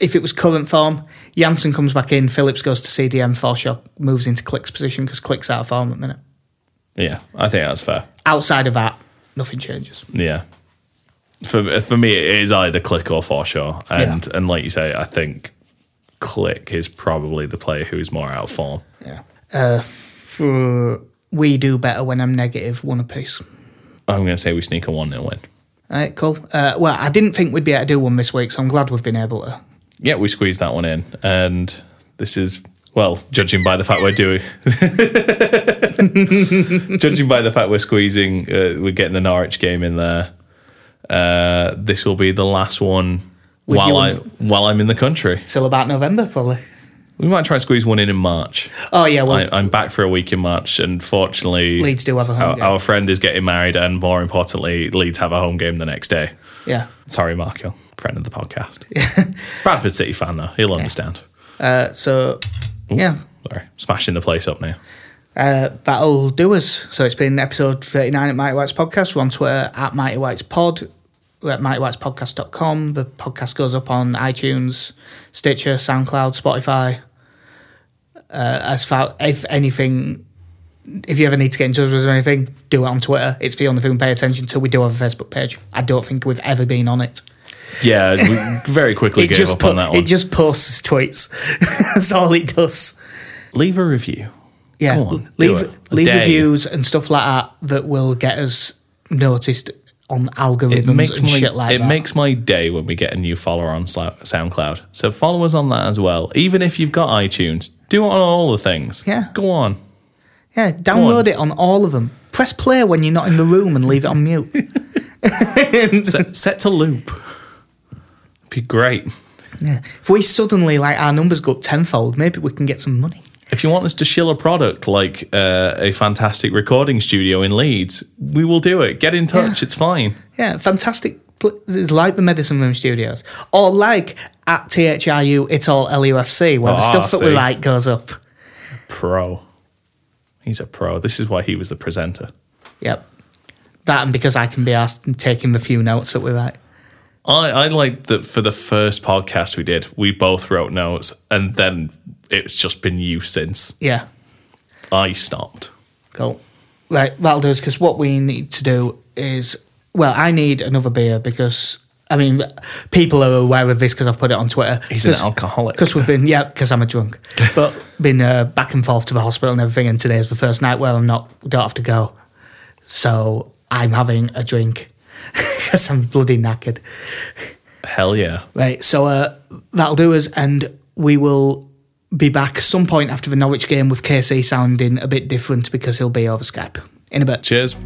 A: if it was current form, Janssen comes back in, Phillips goes to CDM, Forshaw moves into Klich's position because Klich's out of form at the minute.
B: Yeah, I think that's fair.
A: Outside of that, nothing changes.
B: Yeah. For for me, it is either Klich or Forshaw, and and like you say, I think Klich is probably the player who is more out of form.
A: Yeah. Uh, for- we do better when I'm negative one apiece.
B: I'm going to say we sneak a one 0 win.
A: All right, cool. Uh, well, I didn't think we'd be able to do one this week, so I'm glad we've been able to.
B: Yeah, we squeezed that one in, and this is well, judging by the fact we're doing, judging by the fact we're squeezing, uh, we're getting the Norwich game in there. Uh, this will be the last one
A: With
B: while I while I'm in the country.
A: Till about November, probably.
B: We might try and squeeze one in in March.
A: Oh, yeah, well,
B: I, I'm back for a week in March, and fortunately,
A: Leeds do have a home
B: our,
A: game.
B: our friend is getting married, and more importantly, Leeds have a home game the next day.
A: yeah.
B: Sorry, Marco, friend of the podcast. Bradford City fan though, he'll understand.
A: Uh, so, yeah,
B: Sorry, smashing the place up now.
A: uh, that'll do us. So it's been episode 39 at Mighty Whites Podcast. We're on Twitter at Mighty Whites Pod. We're at mightywhitespodcast.com. The podcast goes up on iTunes, Stitcher, SoundCloud, Spotify. Uh, as far if anything, if you ever need to get in touch with us or anything, do it on Twitter. It's the only thing pay attention to. We do have a Facebook page. I don't think we've ever been on it.
B: Yeah, we very quickly gave
A: just
B: up on that one.
A: it just posts tweets. That's all it does.
B: leave a review.
A: Yeah,
B: on,
A: leave leave reviews and stuff like that that will get us noticed on algorithms
B: It makes
A: and
B: my
A: shit like
B: it
A: that.
B: makes my day when we get a new follower on SoundCloud. So follow us on that as well. Even if you've got iTunes, do it on all the things.
A: Yeah.
B: go on.
A: yeah, download it on all of them. Press play when you're not in the room and leave it on mute.
B: set, set to loop. Be great.
A: yeah. If we suddenly like our numbers go up tenfold, maybe we can get some money.
B: If you want us to shill a product like uh, a fantastic recording studio in Leeds, we will do it. Get in touch. It's fine.
A: Yeah, fantastic. It's like the Medicine Room Studios, or like at THRU, it's all LUFC, where the
B: Ah,
A: stuff that we like goes up.
B: Pro. He's a pro. This is why he was the presenter.
A: Yep. That and because I can be asked and taking the few notes that we write.
B: I, I like that for the first podcast we did, we both wrote notes, and then it's just been you since.
A: Yeah.
B: I stopped.
A: Cool. Right, that'll do us because what we need to do is, well, I need another beer because, I mean, people are aware of this because I've put it on Twitter.
B: He's an alcoholic.
A: Because we've been, yeah, because I'm a drunk, but been uh, back and forth to the hospital and everything. And today is the first night where I'm not, don't have to go. So I'm having a drink because I'm bloody knackered.
B: Hell yeah.
A: Right, so uh, that'll do us, and we will be back some point after the Norwich game with KC sounding a bit different because he'll be over Skype in a bit.
B: Cheers.